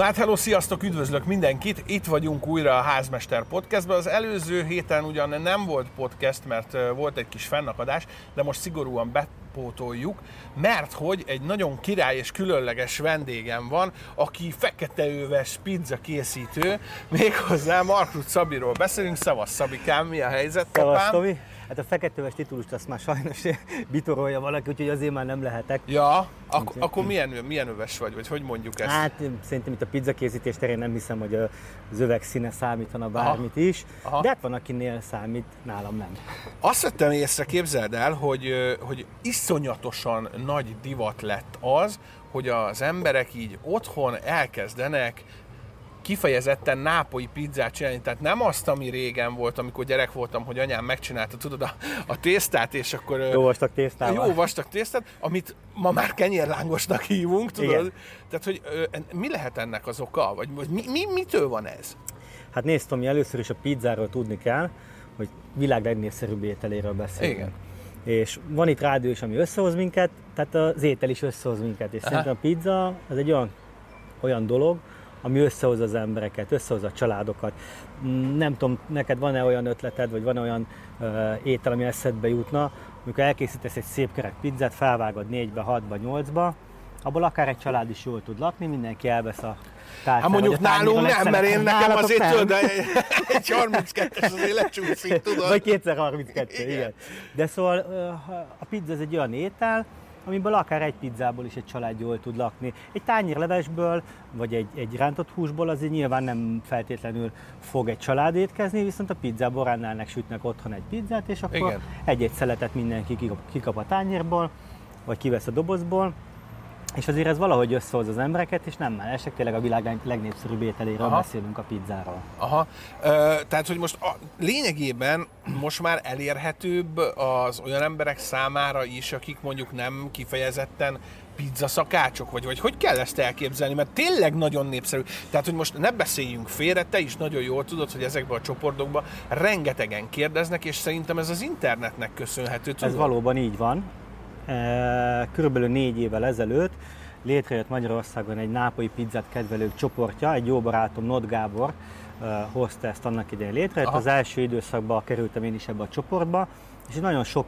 Na hát hello, sziasztok, üdvözlök mindenkit! Itt vagyunk újra a Házmester Podcastben. Az előző héten ugyan nem volt podcast, mert volt egy kis fennakadás, de most szigorúan bepótoljuk, mert hogy egy nagyon király és különleges vendégem van, aki feketeöves pizza készítő, méghozzá Markrut Szabiról beszélünk. Szavasz Szabikám, mi a helyzet, Szavasz, Tomi. Hát a feketeöves titulust azt már sajnos bitorolja valaki, úgyhogy azért már nem lehetek. Ja, ak- akkor milyen, milyen öves vagy, vagy hogy mondjuk ezt? Hát szerintem itt a pizza készítés terén nem hiszem, hogy az öveg színe számítana bármit Aha. is, Aha. de hát van, akinél számít, nálam nem. Azt vettem észre, képzeld el, hogy, hogy iszonyatosan nagy divat lett az, hogy az emberek így otthon elkezdenek kifejezetten nápoi pizzát csinálni, tehát nem azt, ami régen volt, amikor gyerek voltam, hogy anyám megcsinálta, tudod, a, a tésztát, és akkor... Jó vastag tésztát. Jó vastag tésztát, amit ma már kenyérlángosnak hívunk, tudod? Igen. Tehát, hogy mi lehet ennek az oka? Vagy, vagy mi, mi, mitől van ez? Hát nézd, Tomi, először is a pizzáról tudni kell, hogy világ legnépszerűbb ételéről beszélünk. Igen. És van itt rádió is, ami összehoz minket, tehát az étel is összehoz minket. És Aha. szerintem a pizza az egy olyan, olyan dolog, ami összehoz az embereket, összehoz a családokat. Nem tudom, neked van-e olyan ötleted, vagy van olyan uh, étel, ami eszedbe jutna, amikor elkészítesz egy szép kerek pizzát, felvágod négybe, hatba, nyolcba, abból akár egy család is jól tud lakni, mindenki elvesz a tárcára. Hát mondjuk nálunk nem, mert én nekem azért tudod, de egy 32-es azért lecsúszik, tudod. Vagy 232, igen. igen. De szóval a pizza ez egy olyan étel, amiből akár egy pizzából is egy család jól tud lakni. Egy tányérlevesből, vagy egy, egy rántott húsból azért nyilván nem feltétlenül fog egy család étkezni, viszont a pizzából rendelnek, sütnek otthon egy pizzát, és akkor egy-egy szeletet mindenki kikap a tányérból, vagy kivesz a dobozból, és azért ez valahogy összehoz az embereket, és nem már esek, tényleg a világ legnépszerűbb ételéről Aha. beszélünk a pizzáról. Aha, Ö, tehát hogy most a, lényegében most már elérhetőbb az olyan emberek számára is, akik mondjuk nem kifejezetten pizza szakácsok, vagy, vagy hogy kell ezt elképzelni, mert tényleg nagyon népszerű. Tehát, hogy most ne beszéljünk félre, te is nagyon jól tudod, hogy ezekben a csoportokban rengetegen kérdeznek, és szerintem ez az internetnek köszönhető. Tudod? Ez valóban így van. Eh, körülbelül négy évvel ezelőtt létrejött Magyarországon egy nápolyi pizzát kedvelők csoportja, egy jó barátom, Not Gábor eh, hozta ezt annak idején létre. Aha. Az első időszakban kerültem én is ebbe a csoportba, és nagyon sok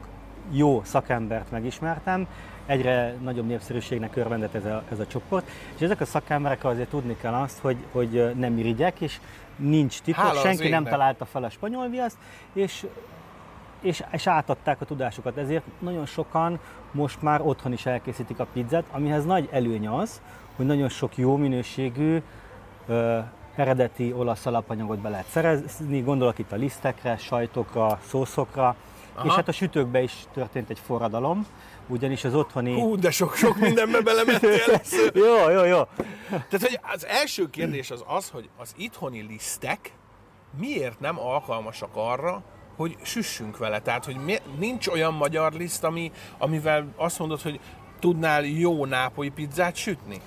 jó szakembert megismertem, egyre nagyobb népszerűségnek örvendett ez a, ez a csoport, és ezek a szakemberek azért tudni kell azt, hogy, hogy nem irigyek, és nincs titok, senki nem találta fel a spanyol viaszt, és és, és átadták a tudásukat. Ezért nagyon sokan most már otthon is elkészítik a pizzát, amihez nagy előny az, hogy nagyon sok jó minőségű ö, eredeti olasz alapanyagot be lehet szerezni, gondolok itt a lisztekre, sajtokra, szószokra, Aha. és hát a sütőkbe is történt egy forradalom, ugyanis az otthoni... Hú, de sok-sok mindenbe belementél. jó, jó, jó. Tehát, hogy az első kérdés az az, hogy az itthoni lisztek miért nem alkalmasak arra, hogy süssünk vele. Tehát, hogy nincs olyan magyar liszt, ami, amivel azt mondod, hogy tudnál jó nápolyi pizzát sütni?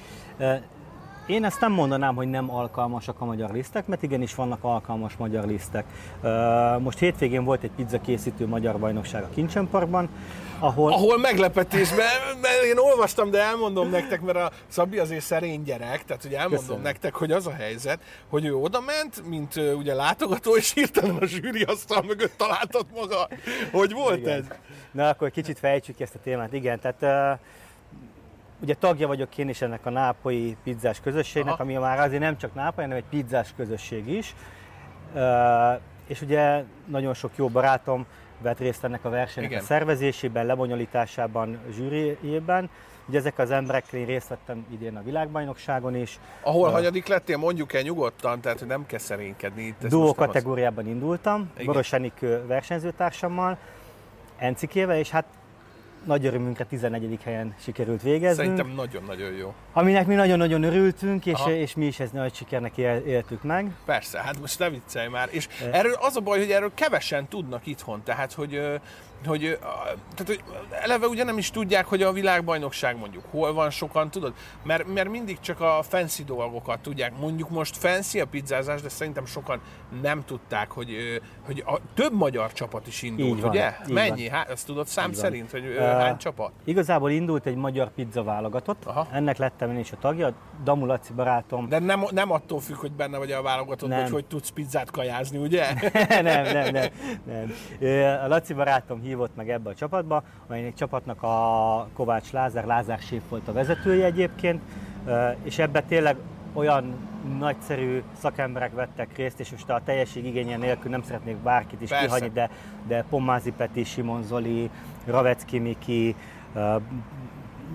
Én ezt nem mondanám, hogy nem alkalmasak a magyar lisztek, mert igenis vannak alkalmas magyar lisztek. Most hétvégén volt egy pizza készítő magyar bajnokság a Kincsen Parkban, ahol... Ahol meglepetés, mert, mert én olvastam, de elmondom nektek, mert a Szabi azért szerény gyerek, tehát hogy elmondom Köszönöm. nektek, hogy az a helyzet, hogy ő oda ment, mint ugye látogató, és hirtelen a zsűri asztal mögött találtat maga. Hogy volt Igen. ez? Na akkor kicsit fejtsük ezt a témát. Igen, tehát uh, ugye tagja vagyok én is ennek a nápolyi pizzás közösségnek, Aha. ami már azért nem csak nápolyi, hanem egy pizzás közösség is. Uh, és ugye nagyon sok jó barátom vett részt ennek a versenynek Igen. a szervezésében, lebonyolításában, zsűriében. Ugye ezek az emberekkel én részt vettem idén a világbajnokságon is. Ahol uh, hanyadik lettél, mondjuk el nyugodtan, tehát hogy nem kell szerénykedni. Itt Duó kategóriában az... indultam, Boros Enikő versenyzőtársammal, Encikével, és hát nagy örömünkre 14. helyen sikerült végezni. Szerintem nagyon-nagyon jó. Aminek mi nagyon-nagyon örültünk, és, és mi is ezt nagy sikernek éltük meg. Persze, hát most ne viccelj már. És erről az a baj, hogy erről kevesen tudnak itthon, tehát hogy hogy, tehát, hogy eleve ugye nem is tudják, hogy a világbajnokság mondjuk hol van sokan, tudod? Mert, mert mindig csak a fancy dolgokat tudják. Mondjuk most fancy a pizzázás, de szerintem sokan nem tudták, hogy, hogy a több magyar csapat is indult, így van, ugye? Így Mennyi? Van. Hát, ezt tudod szám így szerint? Hogy, uh, hány csapat? Igazából indult egy magyar pizza válogatott, Aha. ennek lettem én is a tagja, Damu Laci barátom. De nem, nem attól függ, hogy benne vagy a válogatott, hogy hogy tudsz pizzát kajázni, ugye? nem, nem, nem, nem. A Laci barátom hívott meg ebbe a csapatba, amelynek csapatnak a Kovács Lázár, Lázár Séf volt a vezetője egyébként, és ebbe tényleg olyan nagyszerű szakemberek vettek részt, és most a teljesség igénye nélkül nem szeretnék bárkit is Persze. kihagyni, de, de Pommázi Peti, Simon Zoli, Ravecki Miki,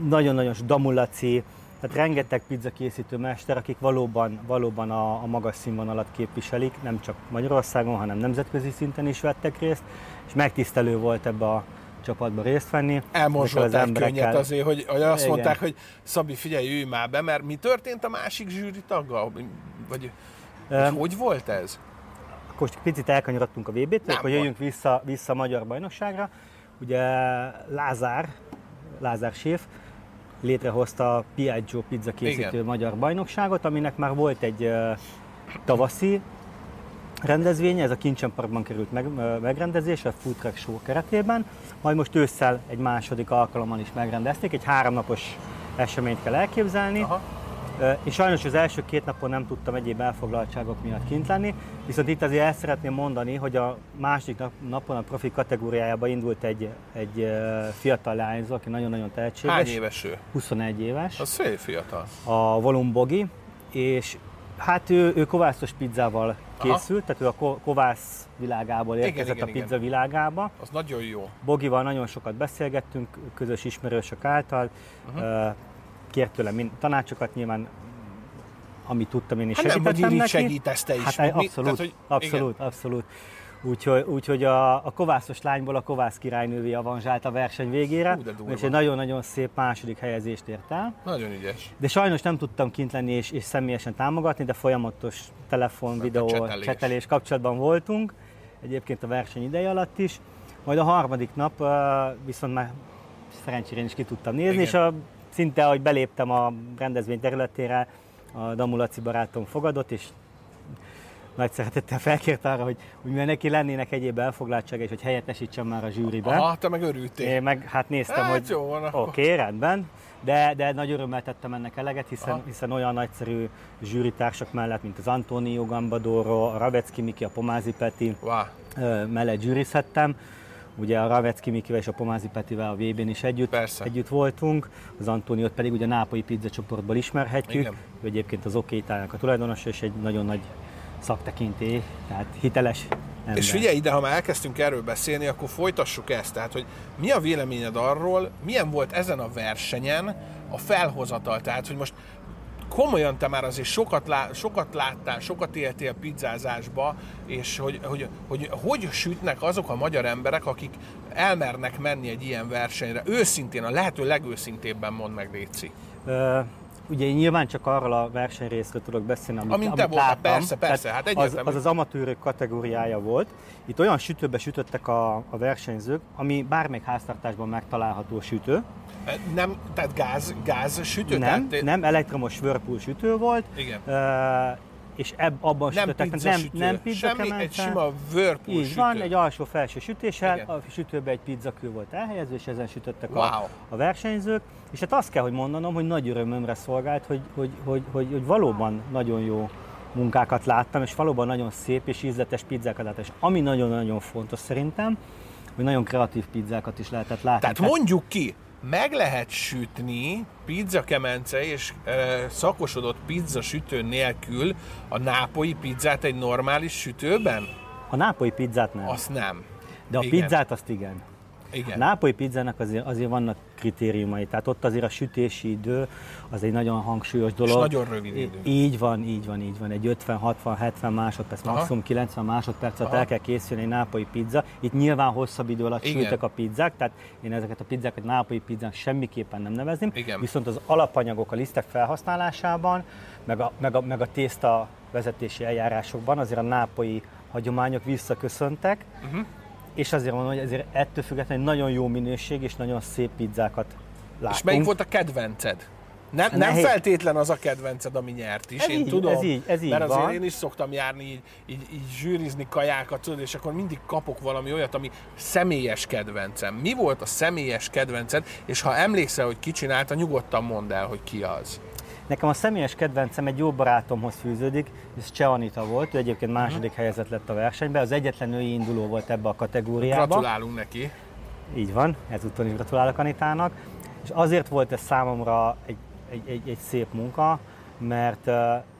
nagyon-nagyon Damulaci, tehát rengeteg pizza készítő mester, akik valóban, valóban a, a magas színvonalat képviselik, nem csak Magyarországon, hanem nemzetközi szinten is vettek részt, és megtisztelő volt ebbe a csapatba részt venni. Elmorzsolták könnyet azért, hogy, hogy azt Igen. mondták, hogy Szabi, figyelj, ülj már be, mert mi történt a másik zsűri taggal? Vagy, Öm, hogy hogy volt ez? Akkor picit elkanyarodtunk a VB-től, akkor jöjjünk vissza, vissza a Magyar Bajnokságra. Ugye Lázár, Lázár Séf létrehozta a Piaggio pizza készítő Igen. magyar bajnokságot, aminek már volt egy tavaszi rendezvénye, ez a Kincsen Parkban került meg, ö, megrendezésre, a Food Truck Show keretében, majd most ősszel egy második alkalommal is megrendezték, egy háromnapos eseményt kell elképzelni. Aha. Én sajnos az első két napon nem tudtam egyéb elfoglaltságok miatt kint lenni, viszont itt azért el szeretném mondani, hogy a második nap, napon a profi kategóriájába indult egy, egy fiatal lányzó, aki nagyon-nagyon tehetséges. Hány éves ő? 21 éves, Az fél fiatal. a Volum Bogi, és hát ő, ő kovászos pizzával készült, tehát ő a ko- kovász világából Igen, érkezett igen, a igen. pizza világába. Az nagyon jó. Bogival nagyon sokat beszélgettünk, közös ismerősök által. Uh-huh. Kért tőlem mind- tanácsokat, nyilván amit tudtam én is Hát nem, segítettem így neki. segítesz te is. Hát Mi- abszolút, tehát, hogy- abszolút, abszolút. Úgyhogy, úgyhogy a, a kovászos lányból a kovász királynővé avanzsált a verseny végére, Hú, és egy nagyon-nagyon szép második helyezést ért el. Nagyon ügyes. De sajnos nem tudtam kint lenni és, és személyesen támogatni, de folyamatos telefon, Mert videó, csetelés. csetelés kapcsolatban voltunk, egyébként a verseny ideje alatt is. Majd a harmadik nap viszont már szerencsére is ki tudtam nézni, Igen. és a, szinte, ahogy beléptem a rendezvény területére, a Damulaci barátom fogadott, és nagy szeretettel felkért arra, hogy, hogy mivel neki lennének egyéb elfoglaltsága, és hogy helyettesítsem már a zsűribe. Aha, te meg örültél. Én meg hát néztem, Hát hogy jó oké, rendben, de, de nagy örömmel tettem ennek eleget, hiszen, Aha. hiszen olyan nagyszerű zsűritársak mellett, mint az Antonio Gambadoro, a Ravecki Miki, a Pomázi Peti Wow. mellett zsűrizhettem. Ugye a Ravecki Mikivel és a Pomázi Petivel a VB-n is együtt, Persze. együtt voltunk, az Antoniót pedig ugye a Nápolyi pizza csoportból ismerhetjük. Igen. Ő egyébként az OK Itáliának a tulajdonosa, és egy nagyon nagy szaktekintély, tehát hiteles ember. És figyelj ide, ha már elkezdtünk erről beszélni, akkor folytassuk ezt. Tehát, hogy mi a véleményed arról, milyen volt ezen a versenyen a felhozatal? Tehát, hogy most komolyan te már azért sokat, lá, sokat láttál, sokat éltél pizzázásba, és hogy hogy, hogy hogy sütnek azok a magyar emberek, akik elmernek menni egy ilyen versenyre. Őszintén, a lehető legőszintébben mond meg, Léci. Ö, Ugye én nyilván csak arról a versenyrészről tudok beszélni, amit, Amint te amit voltál, láttam. persze, persze, hát az, az az amatőrök kategóriája volt. Itt olyan sütőbe sütöttek a, a versenyzők, ami bármelyik háztartásban megtalálható sütő. Nem, tehát gáz, gáz sütő? nem, tehát, nem elektromos Whirlpool sütő volt. Igen. És ebb, abban Nem sütöttek. pizza nem, sütő. nem pizza Semmi, egy kemence. sima Whirlpool Így sütő. van, egy alsó-felső sütéssel, Igen. a sütőbe egy pizzakő volt elhelyezve, és ezen sütöttek Wow. a, a versenyzők. És hát azt kell, hogy mondanom, hogy nagy örömömre szolgált, hogy, hogy, hogy, hogy, hogy valóban nagyon jó munkákat láttam, és valóban nagyon szép és ízletes pizzákat láttam. És ami nagyon-nagyon fontos szerintem, hogy nagyon kreatív pizzákat is lehetett látni. Tehát mondjuk ki, meg lehet sütni pizza kemence és e, szakosodott pizza sütő nélkül a nápolyi pizzát egy normális sütőben? a nápolyi pizzát nem, Azt nem. de a igen. pizzát azt igen. Igen. A nápolyi pizzának azért, azért vannak kritériumai, tehát ott azért a sütési idő az egy nagyon hangsúlyos dolog. nagyon rövid idő. Így van, így van, így van. Egy 50, 60, 70 másodperc, Aha. maximum 90 másodperc alatt el kell készülni egy nápolyi pizza. Itt nyilván hosszabb idő alatt Igen. sültek a pizzák, tehát én ezeket a pizzákat nápolyi pizzák semmiképpen nem nevezném. Igen. Viszont az alapanyagok a lisztek felhasználásában, meg a, meg a, meg a tészta vezetési eljárásokban azért a nápolyi hagyományok visszaköszöntek, Uh-huh. És azért mondom, hogy ezért ettől függetlenül nagyon jó minőség és nagyon szép pizzákat látunk. És melyik volt a kedvenced? Nem, nem Nehéz. feltétlen az a kedvenced, ami nyert is, Ez én így- tudom. ez így- ez így mert azért van. én is szoktam járni így, így, így zsűrizni kajákat, tudod, és akkor mindig kapok valami olyat, ami személyes kedvencem. Mi volt a személyes kedvenced, és ha emlékszel, hogy ki csinálta, nyugodtan mondd el, hogy ki az. Nekem a személyes kedvencem egy jó barátomhoz fűződik, ez Cseh Anita volt, ő egyébként második helyezett lett a versenyben, az egyetlen női induló volt ebbe a kategóriába. Gratulálunk neki. Így van, ezúttal is gratulálok Anitának. És azért volt ez számomra egy, egy, egy, egy szép munka, mert,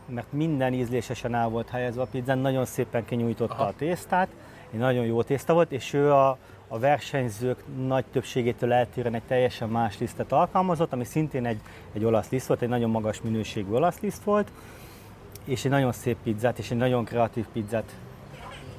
mert minden ízlésesen el volt helyezve a pizzán, nagyon szépen kinyújtotta Aha. a tésztát, egy nagyon jó tészta volt, és ő a, a versenyzők nagy többségétől eltérően egy teljesen más lisztet alkalmazott, ami szintén egy, egy olasz liszt volt, egy nagyon magas minőségű olasz liszt volt, és egy nagyon szép pizzát, és egy nagyon kreatív pizzát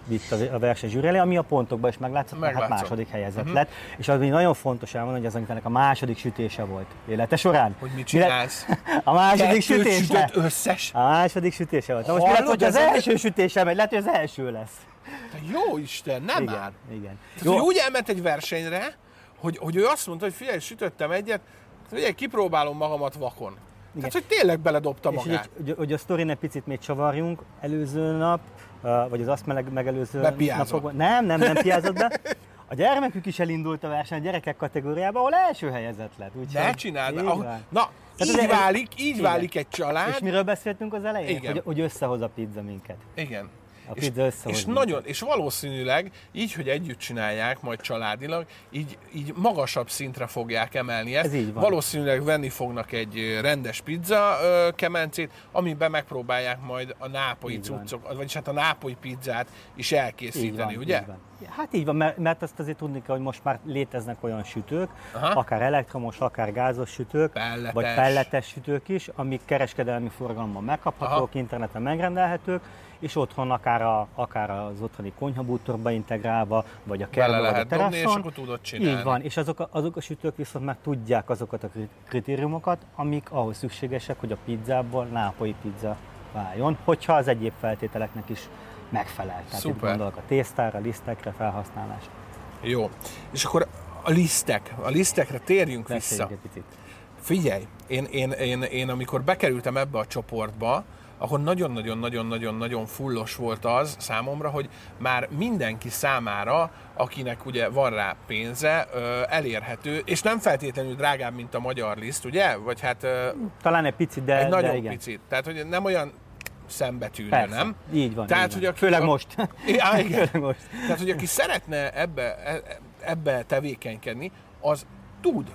vitt az- a verseny zsűri elé, ami a pontokban is meglátszott, mert hát Meglátszott. második helyezett uh-huh. lett. És az ami nagyon fontos elmondani, hogy az Anitának a második sütése volt élete során. Hogy mit csinálsz? A második Kettőt sütése. összes? A második sütése volt. Na most Hallod, hogy az ez- első sütése megy? Lehet, hogy az első lesz. Te jó Isten, nem igen, már. igen. Tehát, hogy úgy elment egy versenyre, hogy, hogy ő azt mondta, hogy figyelj, sütöttem egyet, figyelj, kipróbálom magamat vakon. Tehát, hogy tényleg beledobta És hogy, magát. hogy, hogy a sztorin egy picit még csavarjunk, előző nap, vagy az azt meleg, megelőző Bepiázott. napokban. Nem, nem, nem piázott be. A gyermekük is elindult a verseny a gyerekek kategóriába, ahol első helyezett lett. Úgyhogy Ne csináld! Ahogy, na, Tehát így ez- ez- válik, így igen. válik egy család. És miről beszéltünk az elején? Igen. Hogy, hogy összehoz a pizza minket. Igen. És, és nagyon, és valószínűleg így, hogy együtt csinálják, majd családilag, így, így magasabb szintre fogják emelni ezt. Ez így van. Valószínűleg venni fognak egy rendes pizza ö, kemencét, amiben megpróbálják majd a nápoi Így van. cuccok, vagyis hát a nápoi pizzát is elkészíteni, ugye? Így van. Hát így van, mert, mert azt azért tudni kell, hogy most már léteznek olyan sütők, Aha. akár elektromos, akár gázos sütők, Pelletes. vagy pelletes sütők is, amik kereskedelmi forgalomban megkaphatók, Aha. interneten megrendelhetők, és otthon akár, a, akár az otthoni konyhabútorba integrálva, vagy a kertbe, vagy a lehet dobni, és teraszon. akkor tudod csinálni. Így van, és azok a, azok a sütők viszont meg tudják azokat a kri- kritériumokat, amik ahhoz szükségesek, hogy a pizzából nápoi pizza váljon, hogyha az egyéb feltételeknek is megfelel. Tehát itt Szuper. gondolok a tésztára, lisztekre, felhasználásra. Jó. És akkor a lisztek, a lisztekre térjünk vissza. Beszéljünk egy picit. Figyelj, én, én, én, én amikor bekerültem ebbe a csoportba, akkor nagyon-nagyon-nagyon-nagyon-nagyon fullos volt az számomra, hogy már mindenki számára, akinek ugye van rá pénze, elérhető, és nem feltétlenül drágább, mint a magyar liszt, ugye? Vagy hát Talán egy picit, de, egy de nagyon igen. picit. Tehát, hogy nem olyan szembetűnő, Persze. nem? Így van. Tehát, így hogy van. aki- Főleg a- most. Ja, igen. Főleg most. Tehát, hogy aki szeretne ebbe, e- ebbe tevékenykedni, az tud.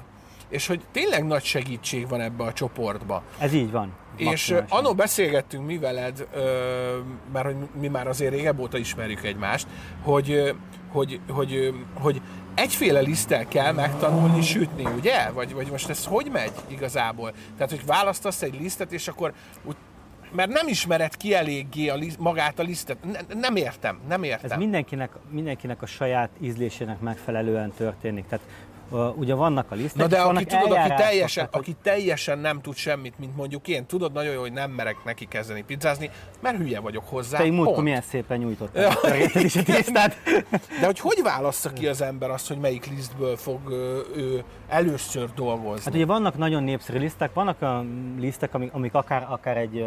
És hogy tényleg nagy segítség van ebbe a csoportba. Ez így van. És annó beszélgettünk mi veled, mert hogy mi már azért régebb óta ismerjük egymást, hogy, hogy, hogy, hogy egyféle liszttel kell megtanulni sütni, ugye? Vagy, vagy most ez hogy megy igazából? Tehát, hogy választasz egy lisztet, és akkor ut- mert nem ismered ki eléggé a liszt, magát a lisztet. Ne, nem értem, nem értem. Ez mindenkinek, mindenkinek a saját ízlésének megfelelően történik. Tehát ugye vannak a lisztek, Na de aki tudod, aki teljesen, tehát, aki teljesen nem tud semmit, mint mondjuk én, tudod nagyon jó, hogy nem merek neki kezdeni pizzázni, mert hülye vagyok hozzá. Te múltkor milyen szépen a törgeted is a. De hogy hogy válassza ki az ember azt, hogy melyik lisztből fog ő először dolgozni? Hát ugye vannak nagyon népszerű lisztek, vannak olyan lisztek, amik, amik akár, akár egy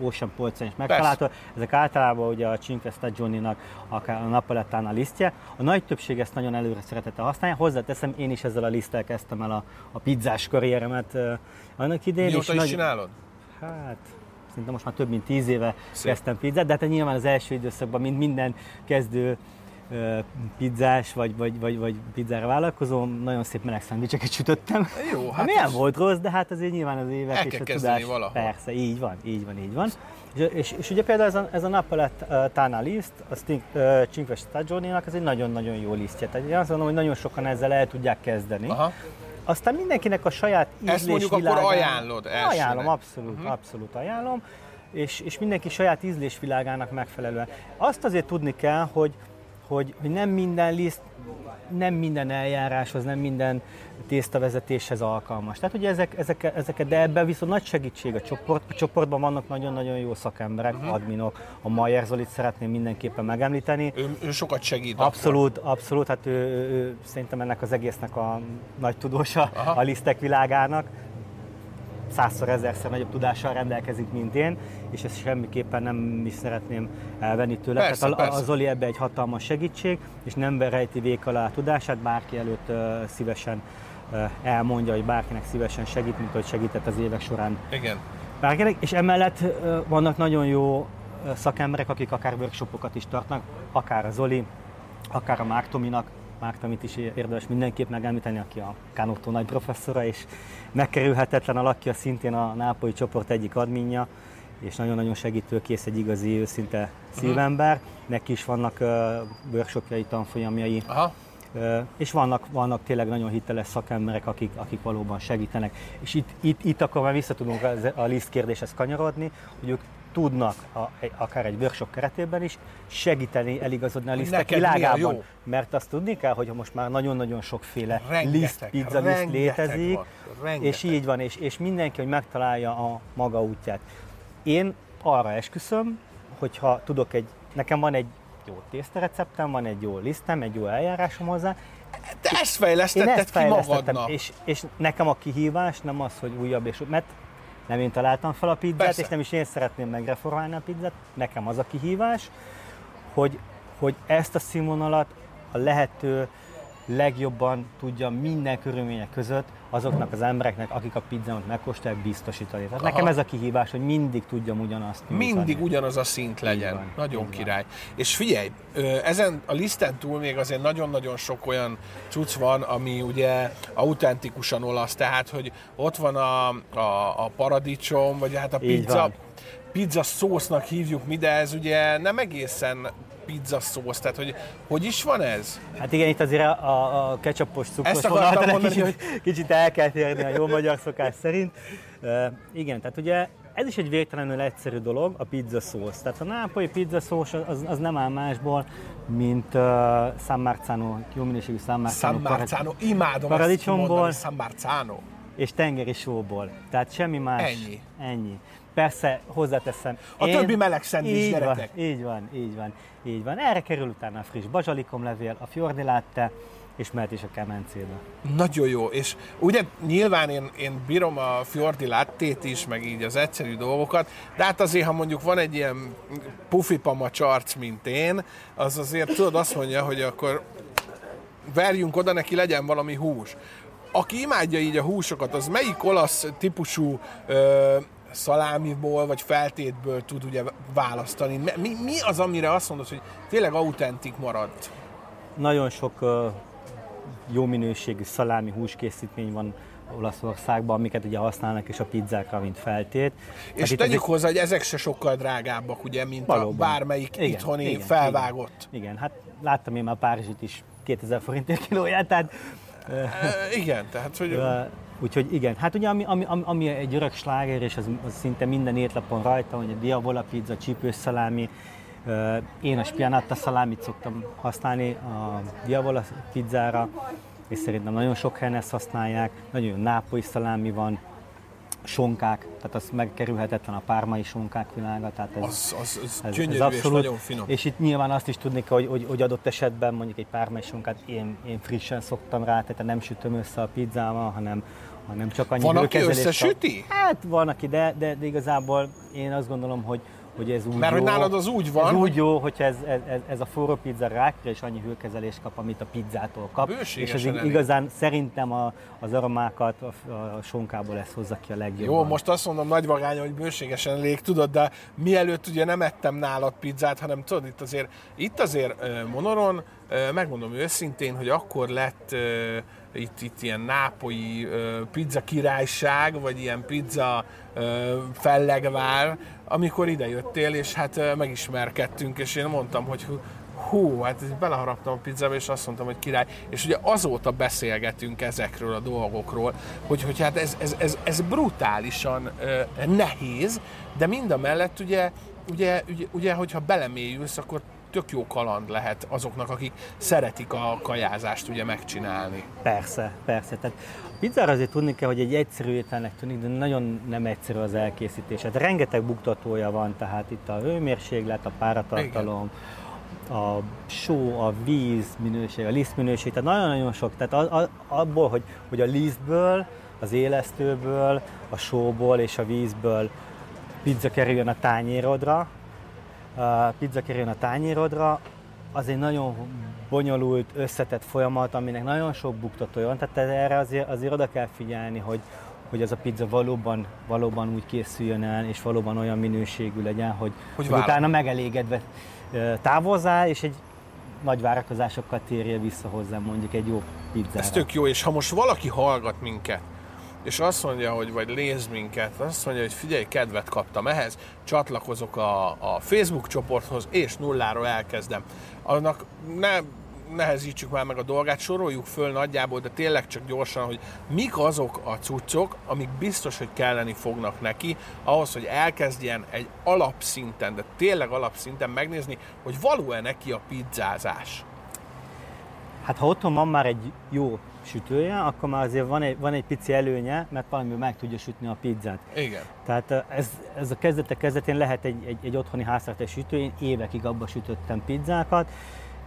Ocean polcon is megtalálható. Ezek általában ugye a Cinque Stagioninak, akár a Napoletán a lisztje. A nagy többség ezt nagyon előre szeretette használni. Hozzáteszem, én is ezzel a liszttel kezdtem el a, a pizzás karrieremet ö, annak idején. Mióta is nagy- csinálod? Hát, szerintem most már több mint tíz éve Szép. kezdtem pizzát, de hát nyilván az első időszakban, mint minden kezdő pizzás vagy, vagy, vagy, vagy pizzára vállalkozó, nagyon szép meleg szendvicseket sütöttem. Jó, Hát milyen volt rossz, de hát azért nyilván az évek El és a tudás. valahol. Persze, így van, így van, így van. És, és, és ugye például ez a, ez a Napoletana liszt, a Sting- Cinque Stagioninak, ez egy nagyon-nagyon jó lisztje. Tehát én azt mondom, hogy nagyon sokan ezzel el tudják kezdeni. Aha. Aztán mindenkinek a saját Ezt mondjuk akkor ízlésvilágán- ajánlod elsőnek. Ajánlom, abszolút, uh-huh. abszolút ajánlom. És, és mindenki saját ízlésvilágának megfelelően. Azt azért tudni kell, hogy, hogy, hogy nem minden liszt, nem minden eljáráshoz, nem minden tésztavezetéshez alkalmas. Tehát ugye ezek, ezek, ezeket, de ebben viszont nagy segítség a csoport. A csoportban vannak nagyon-nagyon jó szakemberek, uh-huh. adminok. A Mayer Zolit szeretném mindenképpen megemlíteni. Ő, ő sokat segít. Abszolút, abszolút, hát ő, ő, ő szerintem ennek az egésznek a nagy tudósa Aha. a lisztek világának. Százszor, ezerszer nagyobb tudással rendelkezik, mint én, és ezt semmiképpen nem is szeretném elvenni tőle. Persze, Tehát a, persze. a Zoli ebbe egy hatalmas segítség, és nem rejti vék alá a tudását, bárki előtt uh, szívesen uh, elmondja, hogy bárkinek szívesen segít, mint hogy segített az évek során Igen. bárkinek, és emellett uh, vannak nagyon jó szakemberek, akik akár workshopokat is tartnak, akár a Zoli, akár a Márk Tominak, Márk Tomit is érdemes mindenképp megemlíteni, aki a Canotto nagy professzora, és megkerülhetetlen alakja, szintén a nápolyi csoport egyik adminja, és nagyon-nagyon segítőkész, egy igazi, őszinte szívember. Neki is vannak uh, workshopjai, tanfolyamjai, Aha. Ö, és vannak, vannak tényleg nagyon hiteles szakemberek, akik, akik valóban segítenek. És itt, itt, itt akkor már vissza tudunk a, a liszt kérdéshez kanyarodni, hogy ők tudnak a, egy- akár egy workshop keretében is segíteni, eligazodni a lisztek neked világában. Mert azt tudni kell, hogy most már nagyon-nagyon sokféle Rengeteg, liszt, pizza liszt létezik, van, rengeteg. és így van, és, és mindenki, hogy megtalálja a maga útját. Én arra esküszöm, hogyha tudok egy, nekem van egy jó tésztareceptem, van egy jó lisztem, egy jó eljárásom hozzá, Te ezt én fejlesztetted ezt ki magadnak. és, és nekem a kihívás nem az, hogy újabb és újabb, mert nem én találtam fel a pizzát, Persze. és nem is én szeretném megreformálni a pizzát, nekem az a kihívás, hogy, hogy ezt a színvonalat a lehető legjobban tudja minden körülmények között azoknak az embereknek, akik a pizzámat megkóstolják, biztosítani. Tehát Aha. nekem ez a kihívás, hogy mindig tudjam ugyanazt nyújtani. Mindig ugyanaz a szint legyen. van, nagyon így van. király. És figyelj, ezen a listen túl még azért nagyon-nagyon sok olyan cucc van, ami ugye autentikusan olasz, tehát hogy ott van a, a, a paradicsom, vagy hát a pizza, pizza szósznak hívjuk mi, de ez ugye nem egészen pizza szósz, tehát hogy hogy is van ez? Hát igen, itt azért a, a, a ketchupos cukros Ezt egy mondani, kicsit, hogy kicsit el kell térni a jó magyar szokás szerint. Uh, igen, tehát ugye ez is egy végtelenül egyszerű dolog, a pizza szósz. Tehát a nápolyi pizza szósz az, az nem áll másból, mint uh, San Marzano, jó minőségű San Marzano, San Marzano, imádom paradicsomból. ezt kimondani, San Marzano. és tengeri sóból. Tehát semmi más. Ennyi. Ennyi. Persze, hozzáteszem. A többi meleg szendvics, így gyerekek. Van, így van, így van, így van. Erre kerül utána a friss bazsalikomlevél, a fiordi latte, és mehet is a kemencébe. Nagyon jó, és ugye nyilván én, én bírom a Fiordi lattét is, meg így az egyszerű dolgokat, de hát azért, ha mondjuk van egy ilyen pufipama csarc, mint én, az azért tudod azt mondja, hogy akkor verjünk oda, neki legyen valami hús. Aki imádja így a húsokat, az melyik olasz típusú ö, szalámiból vagy feltétből tud ugye választani? Mi, mi az, amire azt mondod, hogy tényleg autentik maradt? Nagyon sok jó minőségű szalámi húskészítmény van Olaszországban, amiket ugye használnak is a pizzákra, mint feltét. És Hát tegyük azért- hozzá, hogy ezek se sokkal drágábbak, ugye, mint a Valóban. bármelyik Igen, itthoni igen, felvágott. Igen, igen, hát láttam én már Párizsit is 2000 forintért kilóját, tehát Igen, igen tehát, hogy Úgyhogy igen, hát ugye ami, ami, ami- egy örök sláger, és az, az szinte minden étlapon rajta, hogy a diavola pizza, csípős szalámi, Ö, én a spianatta szalámit szoktam használni a diavola pizzára, és szerintem nagyon sok helyen ezt használják, nagyon jó nápolyi szalámi van, sonkák, tehát az megkerülhetetlen a pármai sonkák világa, tehát ez, az, az, az ez, gyönyörű ez és abszolút, nagyon finom. És itt nyilván azt is tudni kell, hogy, hogy, hogy adott esetben mondjuk egy pármai sonkát én, én frissen szoktam rá, tehát nem sütöm össze a pizzával, hanem, hanem csak annyi Van, aki összesüti? kap. Hát van, aki, de, de, de igazából én azt gondolom, hogy, hogy ez úgy Mert jó. hogy nálad az úgy van, ez úgy jó, hogyha ez, ez, ez, ez a forró pizza rákra és annyi hőkezelést kap, amit a pizzától kap. és ig- elég. igazán szerintem a, az aromákat a, a sonkából ez hozza ki a legjobban. Jó, most azt mondom nagy vagány, hogy bőségesen elég, tudod, de mielőtt ugye nem ettem nálad pizzát, hanem tudod, itt azért, itt azért Monoron, megmondom őszintén, hogy akkor lett itt, itt ilyen nápolyi ö, pizza királyság, vagy ilyen pizza ö, fellegvár, amikor ide jöttél, és hát ö, megismerkedtünk, és én mondtam, hogy hú, hát beleharaptam a pizzába, és azt mondtam, hogy király. És ugye azóta beszélgetünk ezekről a dolgokról, hogy, hogy hát ez, ez, ez, ez brutálisan ö, nehéz, de mind a mellett ugye, ugye, ugye, ugye, hogyha belemélyülsz, akkor tök jó kaland lehet azoknak, akik szeretik a kajázást ugye megcsinálni. Persze, persze. Tehát a pizzára azért tudni kell, hogy egy egyszerű ételnek tűnik, de nagyon nem egyszerű az elkészítés. Hát rengeteg buktatója van, tehát itt a hőmérséklet, a páratartalom, a só, a víz minőség, a liszt minőség, tehát nagyon-nagyon sok. Tehát a, a, abból, hogy, hogy a lisztből, az élesztőből, a sóból és a vízből pizza kerüljön a tányérodra, pizza kerüljön a tányérodra, az egy nagyon bonyolult, összetett folyamat, aminek nagyon sok buktatója van, tehát erre azért, azért oda kell figyelni, hogy, hogy az a pizza valóban, valóban úgy készüljön el, és valóban olyan minőségű legyen, hogy, hogy, hogy utána megelégedve távozzál, és egy nagy várakozásokkal térje vissza hozzá mondjuk egy jó pizzára. Ez tök jó, és ha most valaki hallgat minket, és azt mondja, hogy vagy néz minket, azt mondja, hogy figyelj, kedvet kaptam ehhez, csatlakozok a, a Facebook csoporthoz, és nulláról elkezdem. Annak ne nehezítsük már meg a dolgát, soroljuk föl nagyjából, de tényleg csak gyorsan, hogy mik azok a cuccok, amik biztos, hogy kelleni fognak neki, ahhoz, hogy elkezdjen egy alapszinten, de tényleg alapszinten megnézni, hogy való-e neki a pizzázás. Hát ha otthon van már egy jó sütője, akkor már azért van egy, van egy pici előnye, mert valami meg tudja sütni a pizzát. Igen. Tehát ez, ez a kezdetek kezdetén lehet egy, egy, egy otthoni háztartás sütő, én évekig abba sütöttem pizzákat,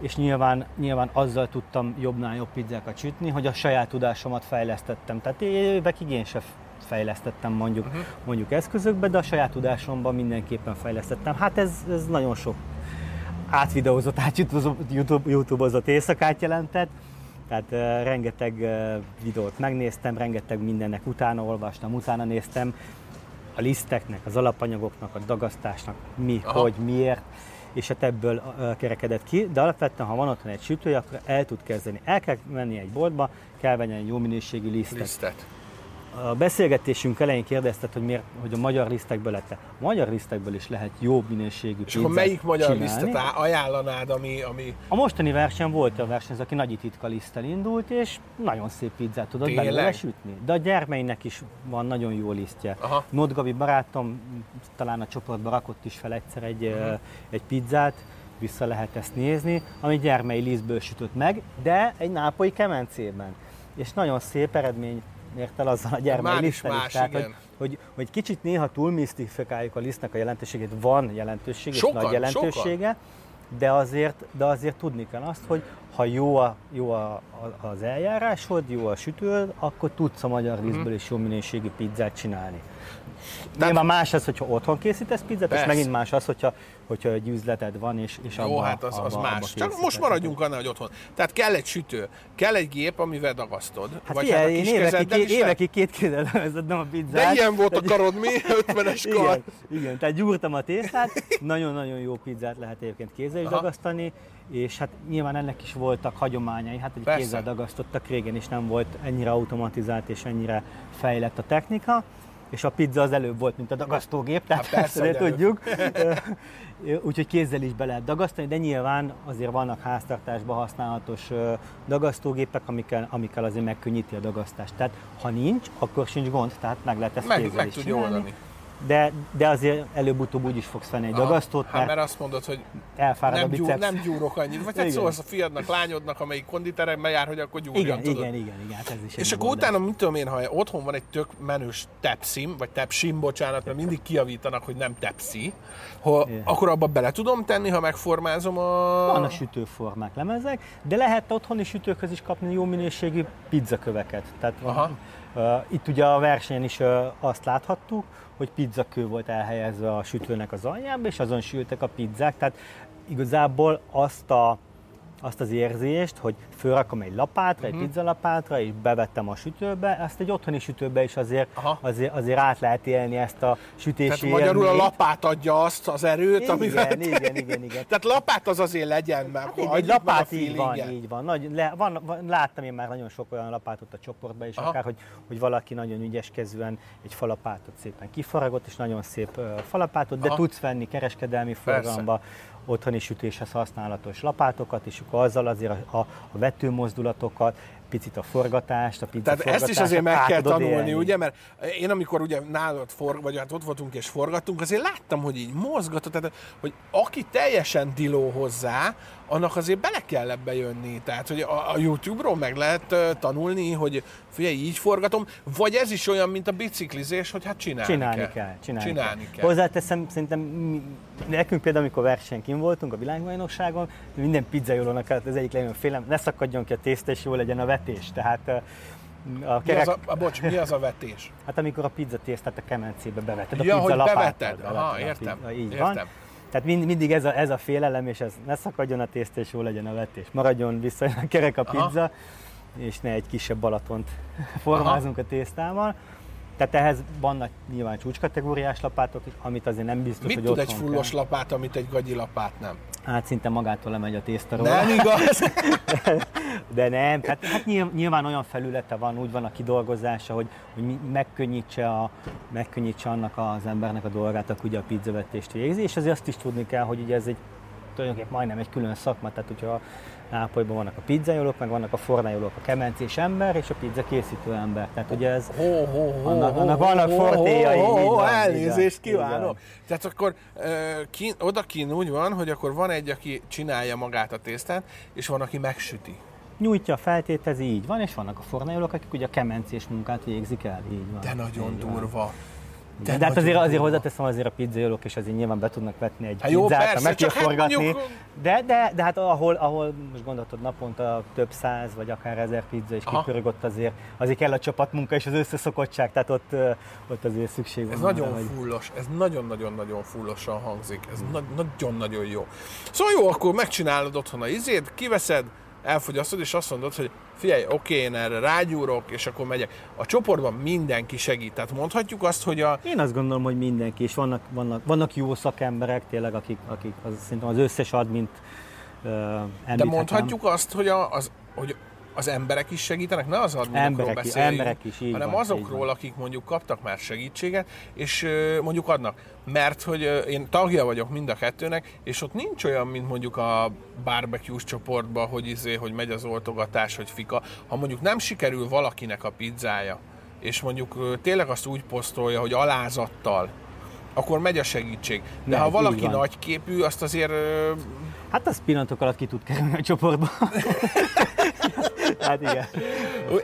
és nyilván, nyilván azzal tudtam jobbnál jobb pizzákat sütni, hogy a saját tudásomat fejlesztettem. Tehát évekig én sem fejlesztettem mondjuk, uh-huh. mondjuk eszközökbe, de a saját tudásomban mindenképpen fejlesztettem. Hát ez, ez nagyon sok átvideózott, átjutózott, YouTube, YouTube-ozott éjszakát jelentett, tehát rengeteg videót megnéztem, rengeteg mindennek utána olvastam, utána néztem, a liszteknek, az alapanyagoknak, a dagasztásnak, mi, Aha. hogy, miért, és hát ebből kerekedett ki, de alapvetően, ha van otthon egy sütője, akkor el tud kezdeni. El kell menni egy boltba, kell venni egy jó minőségű lisztet. lisztet. A beszélgetésünk elején kérdezted, hogy, miért, hogy a magyar lisztekből lett. A magyar lisztekből is lehet jó minőségű És akkor melyik magyar csinálni. lisztet ajánlanád, ami, ami... A mostani verseny volt a versenyző, aki Nagy Titka liszttel indult, és nagyon szép pizzát tudott Tényleg? belőle sütni. De a gyermeinek is van nagyon jó lisztje. Aha. Barátom talán a csoportba rakott is fel egyszer egy, uh-huh. egy pizzát, vissza lehet ezt nézni, ami gyermei lisztből sütött meg, de egy nápolyi kemencében. És nagyon szép eredmény ért el azzal a gyermek liszttel is. Tehát, hogy, hogy, hogy kicsit néha túlmisztifikáljuk a lisztnek a jelentőségét, van jelentősége, sokan, nagy jelentősége, sokan. de azért, de azért tudni kell azt, hogy ha jó, a, jó a, a, az eljárásod, jó a sütőd, akkor tudsz a magyar lisztből mhm. is jó minőségű pizzát csinálni. De Nyilván más az, hogyha otthon készítesz pizzát, Persze. és megint más az, hogyha, hogyha egy üzleted van, és, és Jó, hát az, az abba, más. Abba Csak most maradjunk annál, hogy otthon. Tehát kell egy sütő, kell egy gép, amivel dagasztod. Hát vagy ilyen, hát én évekig, évekig két kézzel nem a pizzát. De ilyen volt a karod, mi? 50-es kar. Igen, igen, tehát gyúrtam a tésztát, nagyon-nagyon jó pizzát lehet egyébként kézzel is Aha. dagasztani, és hát nyilván ennek is voltak hagyományai, hát egy kézzel dagasztottak régen is nem volt ennyire automatizált és ennyire fejlett a technika és a pizza az előbb volt, mint a dagasztógép, tehát hát persze, ezt tudjuk. Úgyhogy kézzel is be lehet dagasztani, de nyilván azért vannak háztartásban használatos dagasztógépek, amikkel, amikkel azért megkönnyíti a dagasztást. Tehát ha nincs, akkor sincs gond, tehát meg lehet ezt meg, kézzel meg is tudja oldani de, de azért előbb-utóbb úgy is fogsz venni egy Aha, dagasztót, hát mert, mert azt mondod, hogy elfárad nem, a gyúr, nem gyúrok annyit. Vagy hát szólsz a fiadnak, lányodnak, amelyik konditeremben jár, hogy akkor gyúrjon, igen, tudod? Igen, igen, igen, hát ez is És akkor utána, mit tudom én, ha otthon van egy tök menős tepszim, vagy tepsim, bocsánat, mert mindig kiavítanak, hogy nem tepsi, ha, akkor abba bele tudom tenni, ha megformázom a... Van a sütőformák, lemezek, de lehet otthoni sütőkhöz is kapni jó minőségű pizzaköveket. Tehát Aha. Uh, itt ugye a versenyen is uh, azt láthattuk, hogy pizzakő volt elhelyezve a sütőnek az aljába, és azon sültek a pizzák, tehát igazából azt a azt az érzést, hogy fölrakom egy lapátra, uh-huh. egy mhm. pizzalapátra, és bevettem a sütőbe, ezt egy otthoni sütőbe is azért, azért, azért át lehet élni ezt a sütési Tehát magyarul élményt. a lapát adja azt az erőt, igen, amivel... Igen, igen, igen, igen. Tehát lapát az azért legyen, mert hát egy, egy lapát így van, így van. Nagy, le, van, van. Láttam én már nagyon sok olyan lapátot a csoportban is, Aha. akár, hogy, hogy valaki nagyon ügyeskezően egy falapátot szépen kifaragott, és nagyon szép uh, falapátot, de Aha. tudsz venni kereskedelmi forgalomba, otthoni sütéshez használatos lapátokat, és akkor azzal azért a, a vetőmozdulatokat, picit a forgatást, a pizza Tehát ezt is azért meg kell tanulni, élni. ugye? Mert én amikor ugye nálad for, vagy hát ott voltunk és forgattunk, azért láttam, hogy így mozgatott, tehát hogy aki teljesen diló hozzá, annak azért bele kell ebbe jönni. Tehát, hogy a, a YouTube-ról meg lehet uh, tanulni, hogy figyelj, így forgatom, vagy ez is olyan, mint a biciklizés, hogy hát csinálni, csinálni kell. kell. Csinálni, csinálni kell. kell. Hozzáteszem, szerintem nekünk például, amikor versenykin voltunk a világbajnokságon, minden pizzajólónak az egyik legnagyobb félem, ne szakadjon ki a tészta, és jó legyen a vetés. Tehát A Mi az a, a, bocs, mi az a vetés? Hát amikor a pizza tésztát a kemencébe beveted, a Ja, pizza lapáttal beveted. beveted Aha, a értem, pizza- Így értem. van. Tehát mind, mindig ez a, ez a félelem, és ez ne szakadjon a tészta, és jó legyen a vetés. Maradjon viszonylag kerek a Aha. pizza, és ne egy kisebb Balatont formázunk a tésztával. Tehát ehhez vannak nyilván csúcskategóriás lapátok, amit azért nem biztos, Mit hogy tud egy fullos kell. lapát, amit egy gagyi lapát nem? Hát szinte magától lemegy a tészta. Nem igaz? De nem, tehát hát nyilván, olyan felülete van, úgy van a kidolgozása, hogy, hogy megkönnyítse, a, megkönnyítse annak az embernek a dolgát, aki ugye a pizzavetést végzi, és azért azt is tudni kell, hogy ugye ez egy tulajdonképpen majdnem egy külön szakma, tehát hogyha Nápolyban vannak a pizzajolók, meg vannak a fornájolók, a kemencés ember és a pizza készítő ember. Tehát ugye ez Hó, hó, hó, Annak- annak vannak fortéjai, így hó, van, elnézést kívánok. Tehát akkor kín, oda kín úgy van, hogy akkor van egy, aki csinálja magát a tésztát, és van, aki megsüti. nyújtja, feltétezi, így van, és vannak a fornájolók, akik ugye a kemencés munkát végzik el, így van. De nagyon így van. De, de hát azért, azért hozzáteszem, azért a pizzajolók és azért nyilván be tudnak vetni egy Hát jó, pizzát, persze, meg kell hát forgatni. mondjuk- De, de, de hát ahol, ahol most gondoltad naponta több száz vagy akár ezer pizza is kipörög, ott azért, azért kell a csapatmunka és az összeszokottság, tehát ott, ott azért szükség van. Ez nagyon hogy- fullos, ez nagyon-nagyon-nagyon fullosan hangzik, ez na- nagyon-nagyon jó. Szóval jó, akkor megcsinálod otthon a izét, kiveszed, elfogyasztod, és azt mondod, hogy figyelj, oké, én erre rágyúrok, és akkor megyek. A csoportban mindenki segít, tehát mondhatjuk azt, hogy a, Én azt gondolom, hogy mindenki, és vannak, vannak, vannak jó szakemberek tényleg, akik, akik az, szerintem az összes admint uh, de mondhatjuk azt, hogy, a, az, hogy az emberek is segítenek, ne az adminokról beszéljünk, emberek is, így hanem van, így azokról, van. akik mondjuk kaptak már segítséget, és mondjuk adnak. Mert hogy én tagja vagyok mind a kettőnek, és ott nincs olyan, mint mondjuk a barbecue csoportban, hogy izé, hogy megy az oltogatás, hogy fika. Ha mondjuk nem sikerül valakinek a pizzája, és mondjuk tényleg azt úgy posztolja, hogy alázattal, akkor megy a segítség. De Megy, ha így valaki nagyképű, azt azért Hát az pillanatok alatt ki tud kerülni a csoportba. hát igen.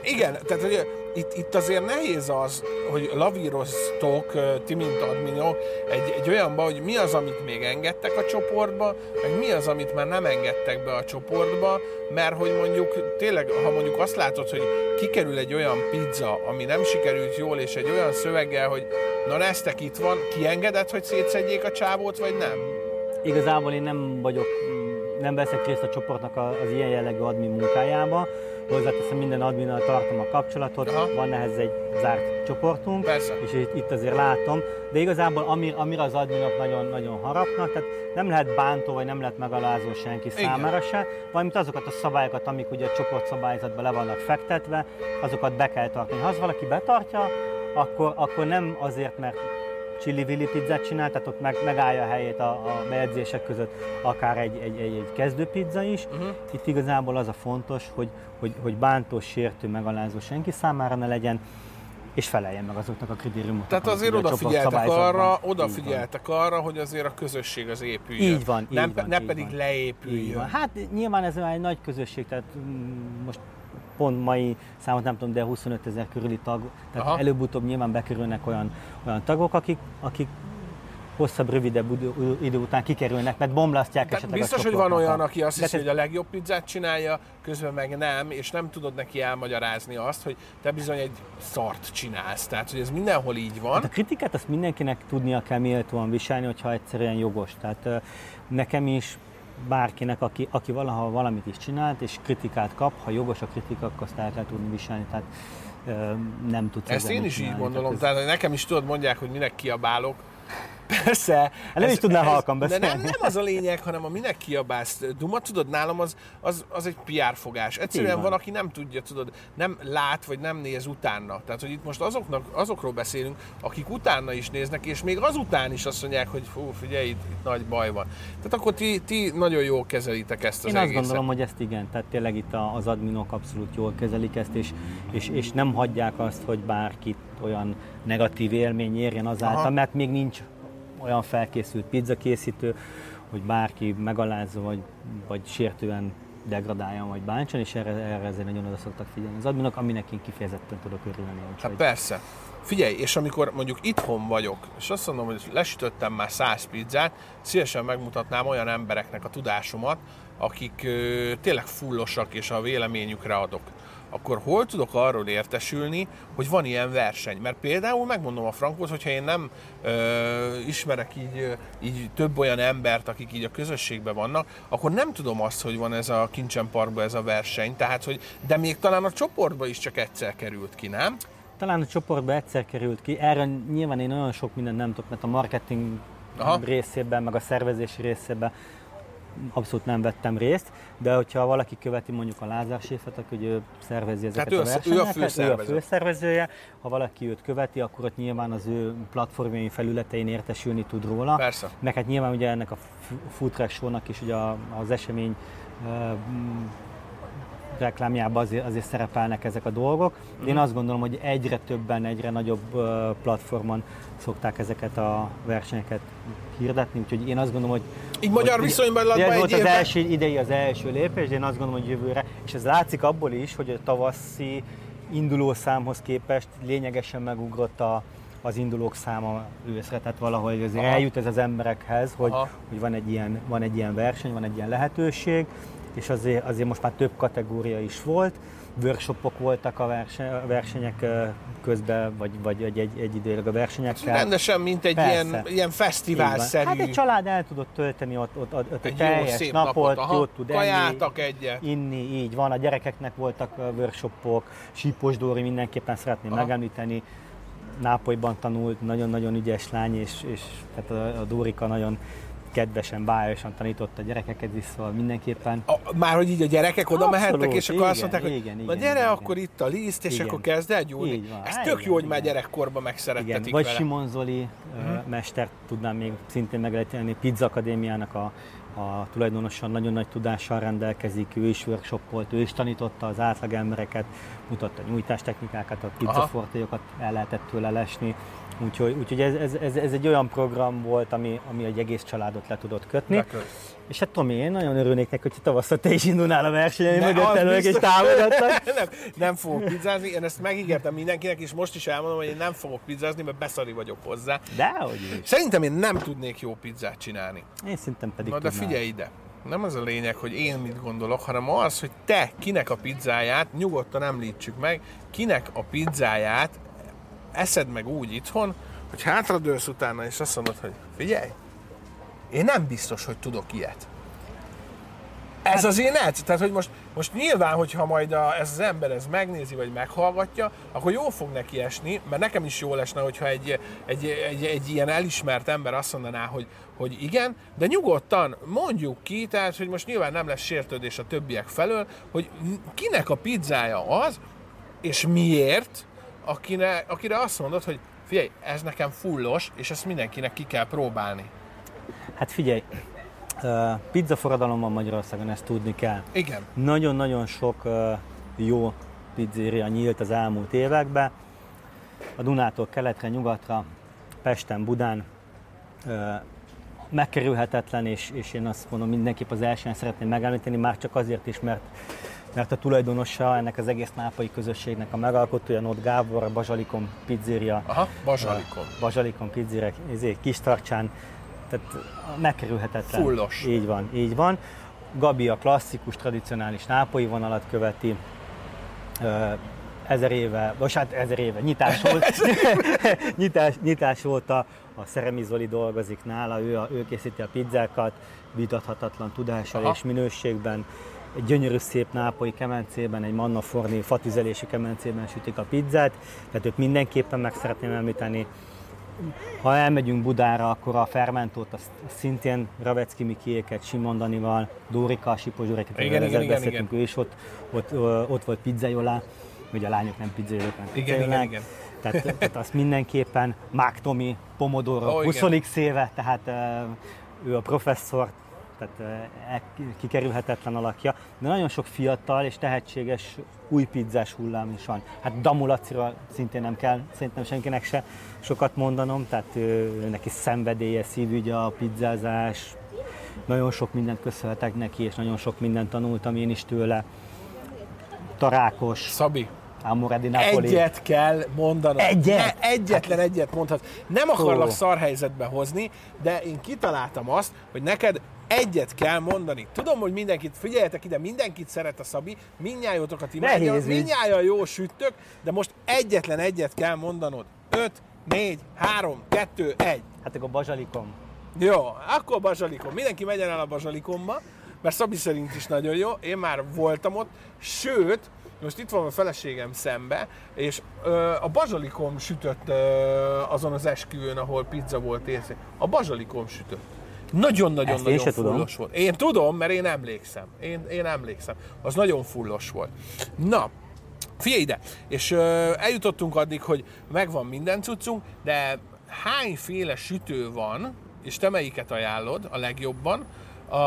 Igen, tehát hogy itt, itt azért nehéz az, hogy lavíroztok, ti mint adminok, egy, egy olyanba, hogy mi az, amit még engedtek a csoportba, meg mi az, amit már nem engedtek be a csoportba, mert hogy mondjuk tényleg, ha mondjuk azt látod, hogy kikerül egy olyan pizza, ami nem sikerült jól, és egy olyan szöveggel, hogy na neztek itt van, kiengedett, hogy szétszedjék a csávót, vagy nem? Igazából én nem vagyok, nem veszek részt a csoportnak az ilyen jellegű admin munkájába. Hozzáteszem, minden adminnal tartom a kapcsolatot, Aha. van ehhez egy zárt csoportunk, Persze. és itt, azért látom, de igazából ami, amire az adminok nagyon, nagyon harapnak, tehát nem lehet bántó, vagy nem lehet megalázó senki Igen. számára se, valamint azokat a szabályokat, amik ugye a csoportszabályzatban le vannak fektetve, azokat be kell tartani. Ha az valaki betartja, akkor, akkor nem azért, mert chili-villi pizzát csinál, tehát ott meg, megállja a helyét a, a bejegyzések között akár egy, egy, egy, egy kezdő pizza is. Uh-huh. Itt igazából az a fontos, hogy, hogy, hogy bántó, sértő, megalázó senki számára ne legyen, és feleljen meg azoknak a kritériumoknak. Tehát azért odafigyeltek arra, odafigyeltek arra, hogy azért a közösség az épüljön. Így van, így nem, van, ne így pedig van. leépüljön. Így van. Hát nyilván ez már egy nagy közösség, tehát mm, most pont mai számot nem tudom, de 25 ezer körüli tag, tehát Aha. előbb-utóbb nyilván bekerülnek olyan, olyan tagok, akik, akik hosszabb, rövidebb idő, után kikerülnek, mert bomlasztják Tehát esetleg biztos, hogy van olyan, aki azt hiszi, hogy a legjobb pizzát csinálja, közben meg nem, és nem tudod neki elmagyarázni azt, hogy te bizony egy szart csinálsz. Tehát, hogy ez mindenhol így van. Hát a kritikát azt mindenkinek tudnia kell méltóan viselni, hogyha egyszerűen jogos. Tehát nekem is bárkinek, aki, aki valaha valamit is csinált, és kritikát kap, ha jogos a kritika, akkor azt el kell tudni viselni. Tehát nem tudsz Ezt én is így gondolom. ez- Tehát, nekem is tudod, mondják, hogy minek kiabálok. Persze. Hát nem is tudnál halkan De beszélni. nem, nem az a lényeg, hanem a minek kiabálsz. Duma, tudod, nálam az, az, az egy PR fogás. Egyszerűen van. aki nem tudja, tudod, nem lát, vagy nem néz utána. Tehát, hogy itt most azoknak, azokról beszélünk, akik utána is néznek, és még azután is azt mondják, hogy fú, figyelj, itt, itt nagy baj van. Tehát akkor ti, ti nagyon jól kezelitek ezt az Én azt egészet. gondolom, hogy ezt igen, tehát tényleg itt az adminok abszolút jól kezelik ezt, és, és, és nem hagyják azt, hogy bárkit olyan negatív élmény érjen azáltal, Aha. mert még nincs olyan felkészült pizzakészítő, hogy bárki megalázza, vagy, vagy sértően degradáljon, vagy bántson, és erre, erre ezért nagyon oda szoktak figyelni. Az adminok, aminek én kifejezetten tudok örülni. Hát persze. Figyelj, és amikor mondjuk itthon vagyok, és azt mondom, hogy lesütöttem már száz pizzát, szívesen megmutatnám olyan embereknek a tudásomat, akik ö, tényleg fullosak, és a véleményükre adok. Akkor hol tudok arról értesülni, hogy van ilyen verseny? Mert például megmondom a Frankot, hogyha én nem ö, ismerek így, így több olyan embert, akik így a közösségben vannak, akkor nem tudom azt, hogy van ez a Kincsen Parkban ez a verseny. Tehát, hogy, de még talán a csoportba is csak egyszer került ki, nem? Talán a csoportba egyszer került ki. Erre nyilván én nagyon sok mindent nem tudok, mert a marketing Aha. részében, meg a szervezési részében abszolút nem vettem részt, de hogyha valaki követi mondjuk a Lázár Séfet, akkor ő szervezi ezeket Tehát a versenyeket, ő a, főszervező. ő a főszervezője, ha valaki őt követi, akkor ott nyilván az ő platformjain, felületein értesülni tud róla. Persze. Meg hát nyilván ugye ennek a Food Track is ugye az esemény reklámjában azért, azért szerepelnek ezek a dolgok. Én mhm. azt gondolom, hogy egyre többen, egyre nagyobb platformon szokták ezeket a versenyeket hirdetni, úgyhogy én azt gondolom, hogy... Így magyar viszonyban ez volt az első idei az első lépés, de én azt gondolom, hogy jövőre, és ez látszik abból is, hogy a tavaszi induló számhoz képest lényegesen megugrott a, az indulók száma őszre, tehát valahogy azért Aha. eljut ez az emberekhez, hogy, hogy van, egy ilyen, van egy ilyen verseny, van egy ilyen lehetőség, és azért, azért most már több kategória is volt, workshopok voltak a, verseny, a versenyek közben, vagy, vagy egy, egy, egy időleg a versenyekkel. Rendesen, mint egy ilyen, ilyen fesztiválszerű. Hát egy család el tudott tölteni ott, ott, ott, ott egy teljes jó, napot, napot jót tud Kajátak egyet. inni, így van. A gyerekeknek voltak workshopok, Sípos Dóri mindenképpen szeretném Aha. megemlíteni, Nápolyban tanult, nagyon-nagyon ügyes lány, és, és tehát a, a Dórika nagyon kedvesen, bájosan tanította a gyerekeket is, szóval mindenképpen. A, már hogy így a gyerekek oda Abszolút, mehettek, és akkor igen, azt mondták, hogy igen, igen, gyere, igen, akkor itt a liszt, és igen. akkor kezd el gyúrni. Ez tök jó, hogy már gyerekkorban megszerettetik Vagy vele. Simon Zoli uh-huh. mestert tudnám még szintén megelíteni, Pizza Akadémiának a a tulajdonosan nagyon nagy tudással rendelkezik, ő is workshopolt, ő is tanította az átlag embereket, mutatta nyújtástechnikákat, a pizzafortélyokat el lehetett tőle lesni, Úgyhogy, úgyhogy ez, ez, ez, ez, egy olyan program volt, ami, ami egy egész családot le tudott kötni. Leköt. És hát Tomi, én nagyon örülnék neki, hogy tavasszal te is indulnál a versenyen, mögött előleg és támogattak. nem, nem fogok pizzázni, én ezt megígértem mindenkinek, és most is elmondom, hogy én nem fogok pizzázni, mert beszari vagyok hozzá. De, hogy is. Szerintem én nem tudnék jó pizzát csinálni. Én szerintem pedig Na, de tudnám. figyelj ide. Nem az a lényeg, hogy én mit gondolok, hanem az, hogy te kinek a pizzáját, nyugodtan említsük meg, kinek a pizzáját eszed meg úgy itthon, hogy hátradőlsz utána, és azt mondod, hogy figyelj, én nem biztos, hogy tudok ilyet. Ez az én edz. Tehát, hogy most, most nyilván, hogyha majd a, ez az ember ez megnézi, vagy meghallgatja, akkor jó fog neki esni, mert nekem is jól esne, hogyha egy, egy, egy, egy ilyen elismert ember azt mondaná, hogy, hogy igen, de nyugodtan mondjuk ki, tehát, hogy most nyilván nem lesz sértődés a többiek felől, hogy kinek a pizzája az, és miért, akine, akire azt mondod, hogy figyelj, ez nekem fullos, és ezt mindenkinek ki kell próbálni. Hát figyelj, pizza forradalom van Magyarországon, ezt tudni kell. Igen. Nagyon-nagyon sok jó pizzeria nyílt az elmúlt években. A Dunától keletre, nyugatra, Pesten, Budán megkerülhetetlen, és, és én azt mondom, mindenképp az elsően szeretném megemlíteni, már csak azért is, mert mert a tulajdonosa ennek az egész nápai közösségnek a megalkotója, Nót Gábor, a Bazsalikon pizzeria. Aha, Bazsalikon. Bazsalikon pizzeria, kis tartsán, tehát megkerülhetetlen. Fullos. Így van, így van. Gabi a klasszikus, tradicionális nápoi vonalat követi, ezer éve, vagy hát ezer éve, nyitás volt, nyitás, nyitás óta a Szeremi Zoli dolgozik nála, ő, a, ő készíti a pizzákat, vitathatatlan tudással Aha. és minőségben, egy gyönyörű szép nápolyi kemencében, egy Manna Forni fatüzelési kemencében sütik a pizzát, tehát őt mindenképpen meg szeretném említeni. Ha elmegyünk Budára, akkor a Fermentót, azt szintén Ravecki Mikiéket, Simon Danival, Dórika, Sipos Dórika, igen, igen, igen, beszéltünk, igen. ő is ott, ott, ott volt pizzajolá, ugye a lányok nem pizzajolák, nem igen, igen, igen. Tehát, tehát azt mindenképpen, Mák Tomi, Pomodoro, oh, 20 éve, tehát ő a professzor, tehát e, kikerülhetetlen alakja, de nagyon sok fiatal és tehetséges új pizzás hullám is van. Hát Damulacira szintén nem kell szerintem senkinek se sokat mondanom, tehát ő, neki szenvedélye, szívügye a pizzázás, nagyon sok mindent köszönhetek neki, és nagyon sok mindent tanultam én is tőle. Tarákos. Szabi. Amore di Napoli. Egyet kell mondanom. Egyet? Ne, egyetlen hát... egyet mondhat. Nem akarlak oh. szar helyzetbe hozni, de én kitaláltam azt, hogy neked egyet kell mondani. Tudom, hogy mindenkit, figyeljetek ide, mindenkit szeret a Szabi, minnyájótokat imádja, minnyája jó süttök, de most egyetlen egyet kell mondanod. 5, 4, 3, 2, 1. Hát akkor bazsalikom. Jó, akkor bazsalikom. Mindenki megyen el a bazsalikomba, mert Szabi szerint is nagyon jó. Én már voltam ott, sőt, most itt van a feleségem szembe, és ö, a bazsalikom sütött ö, azon az esküvőn, ahol pizza volt észre. A bazsalikom sütött. Nagyon-nagyon-nagyon tudom. fullos volt. Én tudom, mert én emlékszem. Én, én emlékszem. Az nagyon fullos volt. Na, Figyelj ide! És ö, eljutottunk addig, hogy megvan minden cuccunk, de hányféle sütő van, és te melyiket ajánlod a legjobban, a,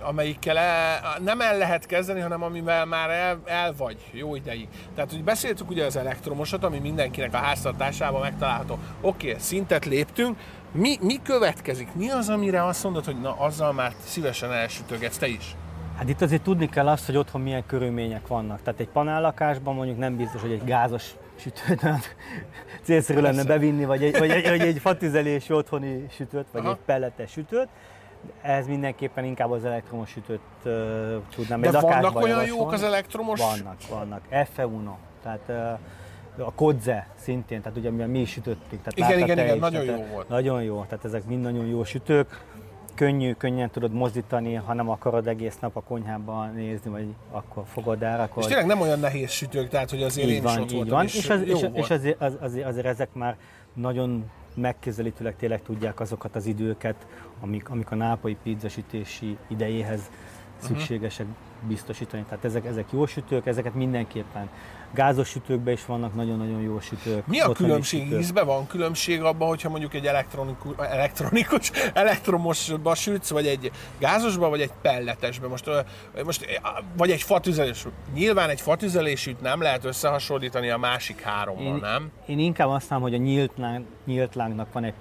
amelyikkel el, nem el lehet kezdeni, hanem amivel már el, el vagy jó ideig. Tehát, hogy beszéltük ugye az elektromosat, ami mindenkinek a háztartásában megtalálható. Oké, okay, szintet léptünk, mi, mi következik? Mi az, amire azt mondod, hogy na, azzal már szívesen elsütögetsz te is? Hát itt azért tudni kell azt, hogy otthon milyen körülmények vannak. Tehát egy panállakásban mondjuk nem biztos, hogy egy gázos sütőt olyan célszerű lenne bevinni, vagy egy, vagy egy, vagy egy fatüzelésű otthoni sütőt, vagy Aha. egy pelletes sütőt. Ez mindenképpen inkább az elektromos sütőt uh, tudnám De egy vannak olyan javasolni. jók az elektromos? Vannak, vannak. Effe Uno, tehát uh, a Kodze szintén, tehát ugye mi is sütöttük. Tehát Igen, igen, igen, nagyon jó volt. Nagyon jó, tehát ezek mind nagyon jó sütők. Könnyű, könnyen tudod mozdítani, ha nem akarod egész nap a konyhában nézni, vagy akkor fogod el, akkor És tényleg nem olyan nehéz sütők, tehát hogy azért én így is van, ott így voltam, van. és, És, az, és, volt. és azért, az, azért, azért ezek már nagyon megközelítőleg tényleg tudják azokat az időket, amik, amik a nápolyi pizzasütési idejéhez Mhm. szükségesek biztosítani. Tehát ezek, ezek jó sütők, ezeket mindenképpen. Gázos sütőkben is vannak nagyon-nagyon jó sütők. Mi a különbség sütők. ízben? Van különbség abban, hogyha mondjuk egy elektronikus, elektronikus elektromosba sütsz, vagy egy gázosba, vagy egy pelletesbe? Most, most vagy egy fatüzelés. Nyilván egy fatüzelésűt nem lehet összehasonlítani a másik hárommal, Én, nem? én inkább azt mondom, hogy a nyílt, láng, nyílt lángnak van egy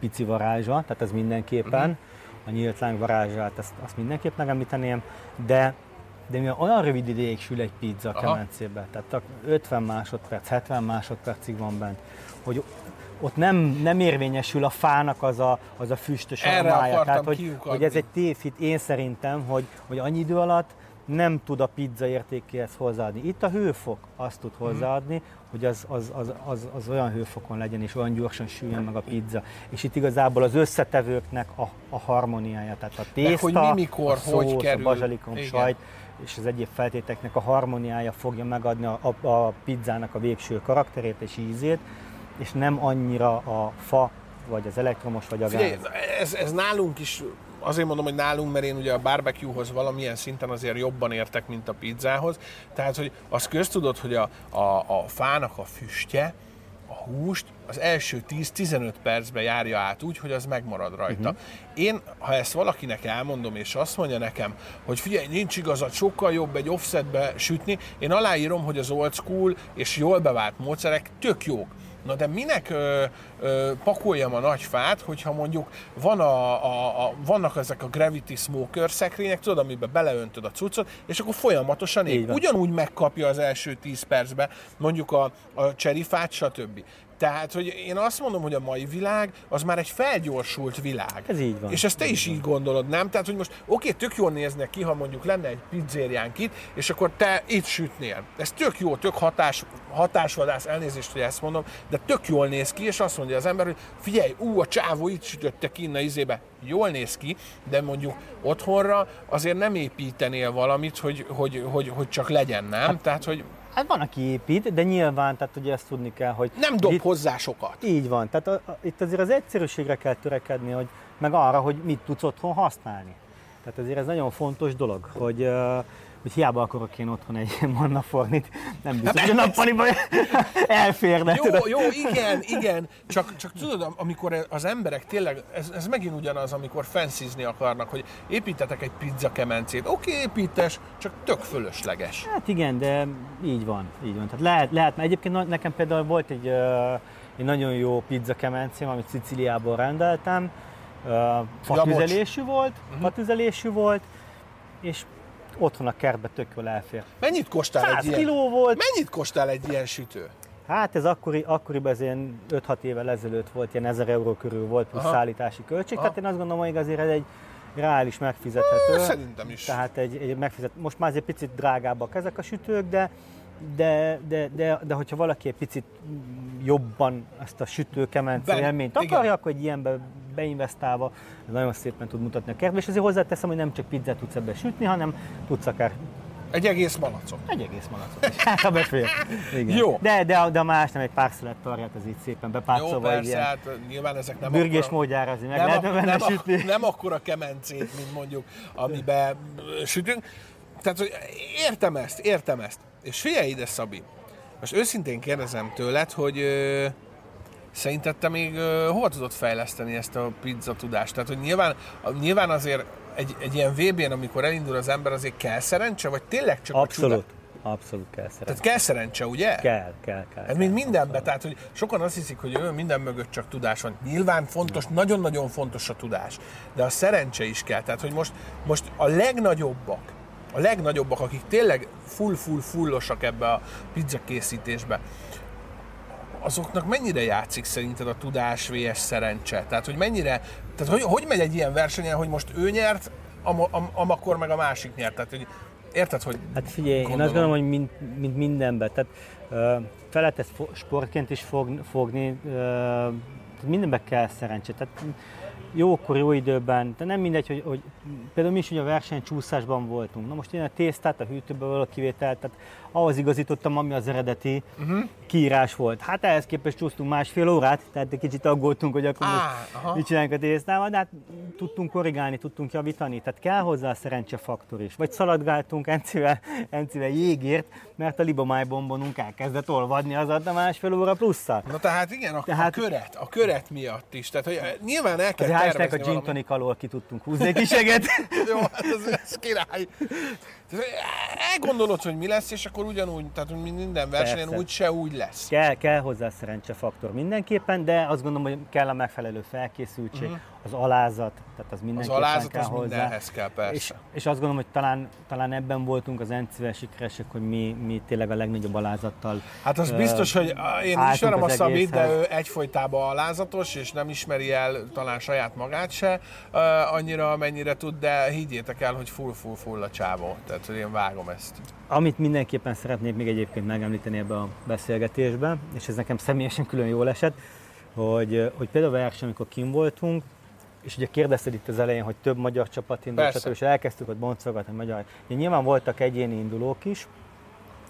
pici varázsa, tehát ez mindenképpen. Uh-huh. A nyílt láng varázsát, azt, azt mindenképp megemlíteném, de de mivel olyan rövid ideig sül egy pizza a kemencébe, tehát csak 50 másodperc, 70 másodpercig van bent, hogy ott nem, nem érvényesül a fának az a, az a füstös Erre aromája. Tehát, hogy, kiukadni. hogy ez egy tévhit én szerintem, hogy, hogy annyi idő alatt nem tud a pizza értékéhez hozzáadni. Itt a hőfok azt tud Mhm. hozzáadni, hogy az, az, az, az, az olyan hőfokon legyen, és olyan gyorsan süljön meg a pizza. És itt igazából az összetevőknek a, a harmóniája, tehát a tészta, hogy mi, mikor, a szósz, hogy kerül. a bazsalikom, Igen. sajt, és az egyéb feltéteknek a harmóniája fogja megadni a, a, a pizzának a végső karakterét és ízét, és nem annyira a fa, vagy az elektromos, vagy a gáz. Figyelj, ez, ez nálunk is, azért mondom, hogy nálunk, mert én ugye a barbecuehoz valamilyen szinten azért jobban értek, mint a pizzához. Tehát, hogy az köztudod, hogy a, a, a fának a füstje, a húst az első 10-15 percben járja át úgy, hogy az megmarad rajta. Uh-huh. Én, ha ezt valakinek elmondom, és azt mondja nekem, hogy figyelj, nincs igazad, sokkal jobb egy offsetbe sütni, én aláírom, hogy az old school és jól bevált módszerek tök jók. Na de minek ö, ö, pakoljam a nagy fát, hogyha mondjuk van a, a, a, vannak ezek a Gravity Smoker szekrények, tudod, amiben beleöntöd a cuccot, és akkor folyamatosan ég. Ugyanúgy megkapja az első 10 percben mondjuk a, a cserifát, stb. Tehát, hogy én azt mondom, hogy a mai világ az már egy felgyorsult világ. Ez így van. És ezt te is így gondolod, nem? Tehát, hogy most oké, tök jól néznek ki, ha mondjuk lenne egy pizzériánk itt, és akkor te itt sütnél. Ez tök jó, tök hatás, hatásvadász, elnézést, hogy ezt mondom, de tök jól néz ki, és azt mondja az ember, hogy figyelj, ú, a csávó itt sütötte ki a izébe. Jól néz ki, de mondjuk otthonra azért nem építenél valamit, hogy, hogy, hogy, hogy csak legyen, nem? Tehát, hogy Hát van, aki épít, de nyilván, tehát ugye ezt tudni kell, hogy... nem dob itt, hozzá sokat. Így van, tehát a, a, itt azért az egyszerűségre kell törekedni, hogy meg arra, hogy mit tudsz otthon használni. Tehát azért ez nagyon fontos dolog, hogy, uh, hogy hiába akarok én otthon egy mannafornit, nem biztos, hogy a nappaliban elférne. Jó, tudod. jó, igen, igen. Csak, csak tudod, amikor az emberek tényleg, ez, ez megint ugyanaz, amikor fenszizni akarnak, hogy építetek egy pizza kemencét. Oké, építes, csak tök fölösleges. Hát igen, de így van, így van. Tehát lehet, lehet mert egyébként nekem például volt egy, egy nagyon jó pizza kemencém, amit Sziciliából rendeltem. Ö, Fatüzelésű volt, Mhm. fatüzelésű volt, és otthon a kertbe tök jól elfér. Mennyit kostál 100 egy ilyen? kiló volt, Mennyit kostál egy ilyen sütő? Hát ez akkori, akkoriban ez ilyen 5-6 évvel ezelőtt volt, ilyen 1000 euró körül volt plusz Aha. szállítási költség, Aha. tehát én azt gondolom, hogy azért ez egy reális megfizethető. Szerintem is. Tehát egy, egy megfizet, most már azért picit drágábbak ezek a sütők, de, de, de, de, de hogyha valaki egy picit jobban ezt a sütőkemence Ben- élményt akarja, akkor egy ilyenbe beinvestálva ez nagyon szépen tud mutatni a kertbe, és azért hozzáteszem, hogy nem csak pizzát tudsz ebbe sütni, hanem tudsz akár Egy egész malacot. egy egész malacot is. Hát, ha befér. Igen. Jó. De, de, de a más nem egy pár szelet tarját, az így szépen Jó, bepácolva egy persze, ilyen hát nyilván ezek nem bürgés akkora- módjára azért meg nem, lehetne a, benne nem, sütni. a, nem akkora kemencét, mint mondjuk, amiben sütünk. Tehát, hogy értem ezt, értem ezt. És figyelj ide, Szabi. Most őszintén kérdezem tőled, hogy szerinted te még ö, hova tudod fejleszteni ezt a pizza tudást? Tehát, hogy nyilván, a, nyilván azért egy, egy ilyen VB-n, amikor elindul az ember, azért kell szerencse, vagy tényleg csak a Abszolút. csuda? Abszolút kell szeretni. Tehát kell szerencse, ugye? Kell, kell, kell. Ez mint mindenben, tehát hogy sokan azt hiszik, hogy ő minden mögött csak tudás van. Nyilván fontos, nagyon-nagyon fontos a tudás, de a szerencse is kell. Tehát, hogy most, most a legnagyobbak, a legnagyobbak, akik tényleg full-full-fullosak ebbe a pizza készítésbe, azoknak mennyire játszik szerinted a tudás vs szerencse? Tehát, hogy mennyire, tehát hogy, hogy megy egy ilyen versenyen, hogy most ő nyert, am, am, amakkor meg a másik nyert? Tehát, hogy érted, hogy Hát figyelj, én azt Gondolom. gondolom, hogy mint, mint mindenben. Tehát uh, fel lehet ezt sportként is fog, fogni, uh, tehát mindenben kell szerencse. Tehát jókor, jó időben, de nem mindegy, hogy, hogy például mi is ugye a versenycsúszásban voltunk. Na most én a tésztát, a hűtőből való kivételt, tehát ahhoz igazítottam, ami az eredeti uh-huh. kiírás volt. Hát ehhez képest csúsztunk másfél órát, tehát egy kicsit aggódtunk, hogy akkor most aha. mit csinálunk a tésztával, de hát tudtunk korrigálni, tudtunk javítani, tehát kell hozzá a szerencsefaktor is. Vagy szaladgáltunk Encivel, Encivel jégért, mert a libomáj bombonunk elkezdett olvadni az a másfél óra plusszal. Na tehát igen, a, Tehát- a köret, a köret miatt is. Tehát hogy eh, nyilván el kell Istennek a gin tonic alól ki tudtunk húzni egy kiseget. Jó, hát ez, ez király. Elgondolod, hogy mi lesz, és akkor ugyanúgy, tehát minden versenyen Persze. úgy se úgy lesz. kell, kell hozzá szerencsefaktor mindenképpen, de azt gondolom, hogy kell a megfelelő felkészültség, az alázat, tehát az Az mindenképpen alázat kell az hozzá. mindenhez kell, persze. És, és azt gondolom, hogy talán, talán ebben voltunk az Encivel sikeresek, hogy mi, mi tényleg a legnagyobb alázattal. Hát az ö, biztos, hogy én ismerem a az Szabit, de ő egyfolytában alázatos, és nem ismeri el talán saját magát se uh, annyira, amennyire tud, de higgyétek el, hogy full, full, full a csávó. Tehát, hogy én vágom ezt. Amit mindenképpen szeretnék még egyébként megemlíteni ebbe a beszélgetésbe, és ez nekem személyesen külön jól esett, hogy, hogy például a verseny, amikor kim voltunk, és ugye kérdezted itt az elején, hogy több magyar csapat indult, stb. és elkezdtük ott boncolgatni magyar. Ugye nyilván voltak egyéni indulók is,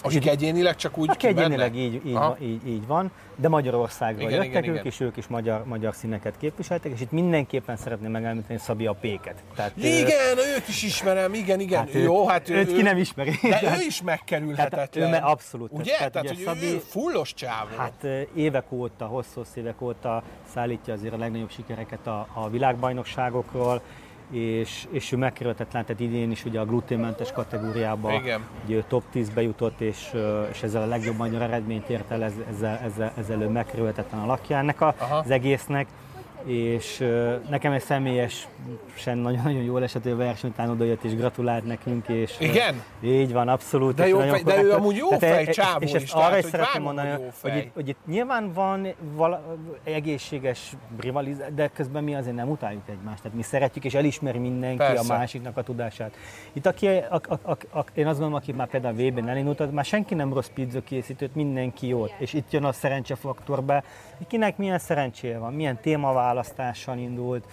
Akik egyénileg csak úgy Aki egyénileg így, így, Aha. így, így van, de Magyarországról Igen, jöttek igen, ők, igen. és ők is magyar, magyar színeket képviseltek, és itt mindenképpen szeretném megemlíteni Szabi a Péket. Tehát, Igen, őt is ismerem, igen, igen. Hát Jó, őt, hát ő, őt ki ő- nem ismeri. De ő is Tehát megkerülhetetlen. ő me- abszolút. Ugye? Tehát Tehát, ugye hogy ő Szabi- fullos csávó. Hát évek óta, hosszú évek óta szállítja azért a legnagyobb sikereket a, a világbajnokságokról, és, és ő megkerülhetetlen, tehát idén is ugye a gluténmentes kategóriába Igen. ugye ő top 10-be jutott, és, és ezzel a legjobb magyar eredményt ért el, ez- ezzel, ezzel, ezzel ő megkerülhetetlen a lakja ennek a, Aha. az egésznek. És nekem egy személyesen nagyon-nagyon jól esett, hogy a verseny után odajött és gratulált nekünk. És, Igen? Így van, abszolút. De jó fej- de ő amúgy jó Tehát, fej e- csávó És is, ezt tehát, arra is szeretném mondani, hogy hogy itt, hogy itt nyilván van vala, egészséges rivalizáció, de közben mi azért nem utáljuk egymást. Tehát mi szeretjük és elismeri mindenki Persze. a másiknak a tudását. Itt aki, a, a, a, a, én azt gondolom, aki már például a VB-n elindult, már senki nem rossz pizza készítőt, mindenki jót. És itt jön a szerencsefaktor be, hogy kinek milyen szerencséje van, milyen témaválasztással indult,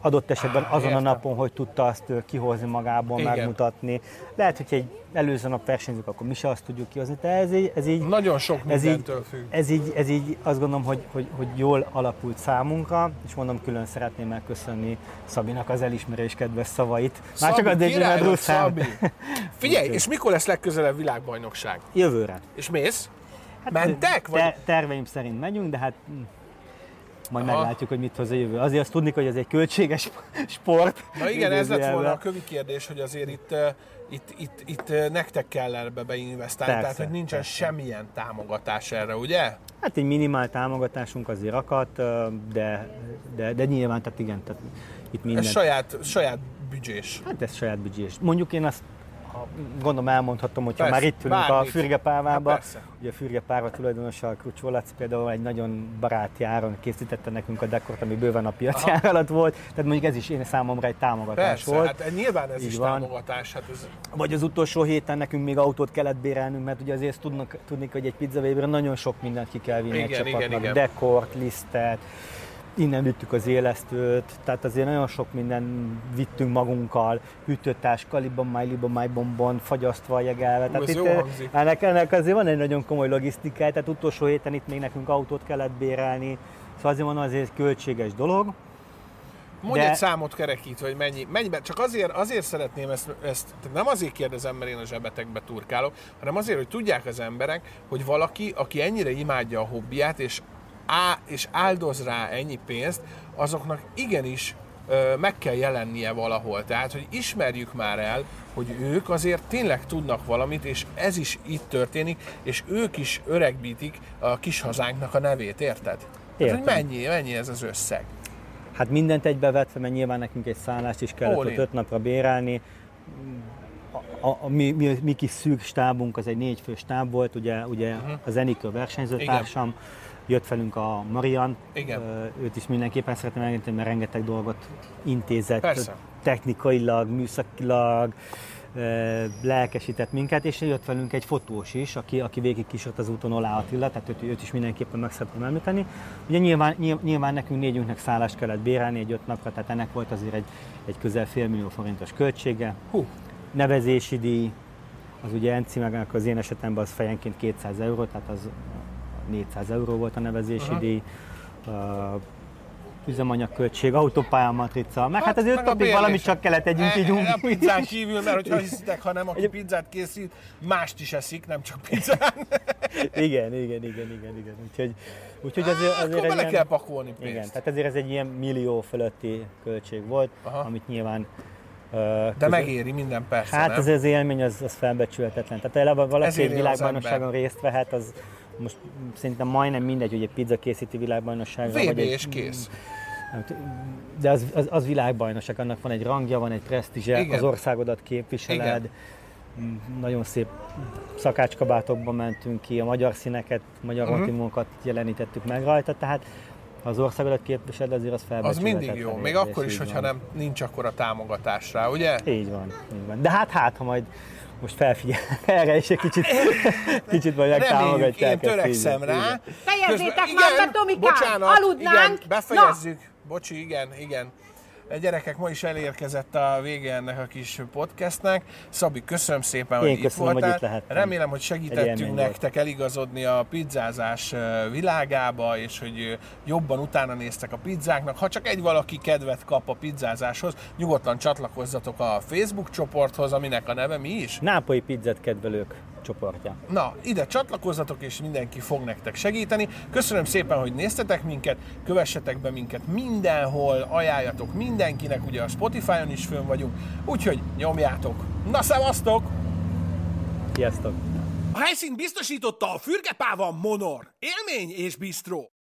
adott esetben azon a értem. napon, hogy tudta azt kihozni magából, Igen. megmutatni. Lehet, hogy egy előző nap versenyzünk, akkor mi se azt tudjuk kihozni. Tehát ez így, ez így, Nagyon sok ez így, függ. ez így, ez így azt gondolom, hogy, hogy, hogy jól alakult számunkra, és mondom, külön szeretném megköszönni Szabinak az elismerés kedves szavait. Már csak Szabi, azért. Szabi. Figyelj, és mikor lesz legközelebb világbajnokság? Jövőre. És mész? Mentek? Vagy... Te, terveim szerint megyünk, de hát hm, majd Aha. meglátjuk, hogy mit hoz a jövő. Azért azt tudni, hogy ez egy költséges sport. Na igen, ez lett volna a kövi kérdés, hogy azért itt, itt, itt, itt nektek kell ebbe beinvestálni, Persze, tehát hogy nincsen persze. semmilyen támogatás erre, ugye? Hát egy minimál támogatásunk azért akadt, de, de, de nyilván, tehát igen, tehát itt minden. Ez saját, saját büdzsés. Hát ez saját büdzsés. Mondjuk én azt gondolom elmondhatom, hogyha Persze, már itt ülünk a bármit. fürgepálmába, Hát persze. ugye a fürgepálva tulajdonosa a Krucsó Laci például egy nagyon baráti áron készítette nekünk a dekort, ami bőven a piaci ár alatt volt, tehát mondjuk ez is én számomra egy támogatás Persze, volt. hát nyilván ez Így is van. támogatás. Hát ez, Vagy az utolsó héten nekünk még autót kellett bérelnünk, mert ugye azért tudnak, tudni, hogy egy pizzavébről nagyon sok mindent ki kell vinni Igen, egy csapatnak. igen, igen. Dekort, lisztet, innen vittük az élesztőt, tehát azért nagyon sok minden vittünk magunkkal, hűtőtárs, kaliban, májliban, májbombon, fagyasztva, jegelve. Tehát ez itt, eh, hangzik. ennek, ennek azért van egy nagyon komoly logisztikája, tehát utolsó héten itt még nekünk autót kellett bérelni, szóval azért van azért költséges dolog. Mondj De- egy számot kerekítve, hogy mennyi, mennyiben, csak azért, azért szeretném ezt, ezt, nem azért kérdezem, mert én a zsebetekbe turkálok, hanem azért, hogy tudják az emberek, hogy valaki, aki ennyire imádja a hobbiát, és, á, és áldoz rá ennyi pénzt, azoknak igenis ö, meg kell jelennie valahol. Tehát, hogy ismerjük már el, hogy ők azért tényleg tudnak valamit, és ez is itt történik, és ők is öregbítik a kis hazánknak a nevét, érted? Tehát, hogy Értem. mennyi, mennyi ez az összeg? Hát mindent egybevetve, mert nyilván nekünk egy szállást is kellett All ott öt napra bérelni. A, a, a mi, mi, mi kis szűk stábunk az egy négyfő stáb volt, ugye, ugye uh-huh. az Enikő versenyzőtársam, jött velünk a Marian, Igen. Őt is mindenképpen szeretném megengedni, mert rengeteg dolgot intézett Persze. technikailag, műszakilag, lelkesített minket, és jött velünk egy fotós is, aki, aki végig kísért az úton Olá Attila, tehát őt, őt is mindenképpen meg szeretném említeni. Ugye nyilván, nyilv- nyilván nekünk négyünknek szállást kellett bérelni egy öt napra, tehát ennek volt azért egy, egy közel fél millió forintos költsége. Hú, Nevezési díj, az ugye Enci meg az én esetemben az fejenként 200 euró, tehát az 400 euró volt a nevezési Aha. díj. Uh, üzemanyagköltség, autópályamatrica, meg hát az öt bérlés. valamit csak kellett együnk, E- ígyunk. A pizzán kívül, mert hogyha hiszitek, ha nem, aki pizzát készít, mást is eszik, nem csak pizzán. igen, igen, igen, igen, igen. Úgyhogy, úgyhogy azért, Akkor azért bele egy kell pakolni pénzt. igen, tehát ezért ez egy ilyen millió fölötti költség volt, Aha. amit nyilván uh, De megéri minden persze, Hát nem? ez az élmény az, az felbecsülhetetlen. Tehát eleve valaki egy az világbajnokságon részt vehet, az most szerintem majdnem mindegy, hogy egy pizza készíti világbajnokságon. VB és kész. nem t- De az, az, az világbajnokság, annak van egy rangja, van egy presztízse, Igen. az országodat képviseled. Mm, Nagyon szép szakácskabátokban mentünk ki, a magyar színeket, magyar motivumokat jelenítettük meg rajta, tehát ha az országodat képviseled, azért az Az felbecsülhetetlen. mindig jó, még akkor is, hogyha van. nem, nincs akkor a támogatás rá, ugye? Így van, így van. De hát, hát, ha majd most felfigyel erre, és egy kicsit, kicsit majd Reméljük, megtámogatják én ezt, törekszem van, rá. Fejezzétek már Tomikám! bocsánat, Aludnánk! Igen, befejezzük. Bocsi, igen, igen. A gyerekek, ma is elérkezett a vége ennek a kis podcastnek. Szabi, köszönöm szépen, hogy Én itt köszönöm, hogy voltál. itt lehettem. Remélem, hogy segítettünk nektek eligazodni a pizzázás világába, és hogy jobban utána néztek a pizzáknak. Ha csak egy valaki kedvet kap a pizzázáshoz, nyugodtan csatlakozzatok a Facebook csoporthoz, aminek a neve mi is? Nápolyi pizzát kedvelők csoportja. Na, ide csatlakozzatok, és mindenki fog nektek segíteni. Köszönöm szépen, hogy néztetek minket, kövessetek be minket mindenhol, ajánljatok mindenkinek, ugye a Spotify-on is fönn vagyunk, úgyhogy nyomjátok. Na, szevasztok! Sziasztok! A helyszínt biztosította a Fürgepáva Monor. Élmény és bistró.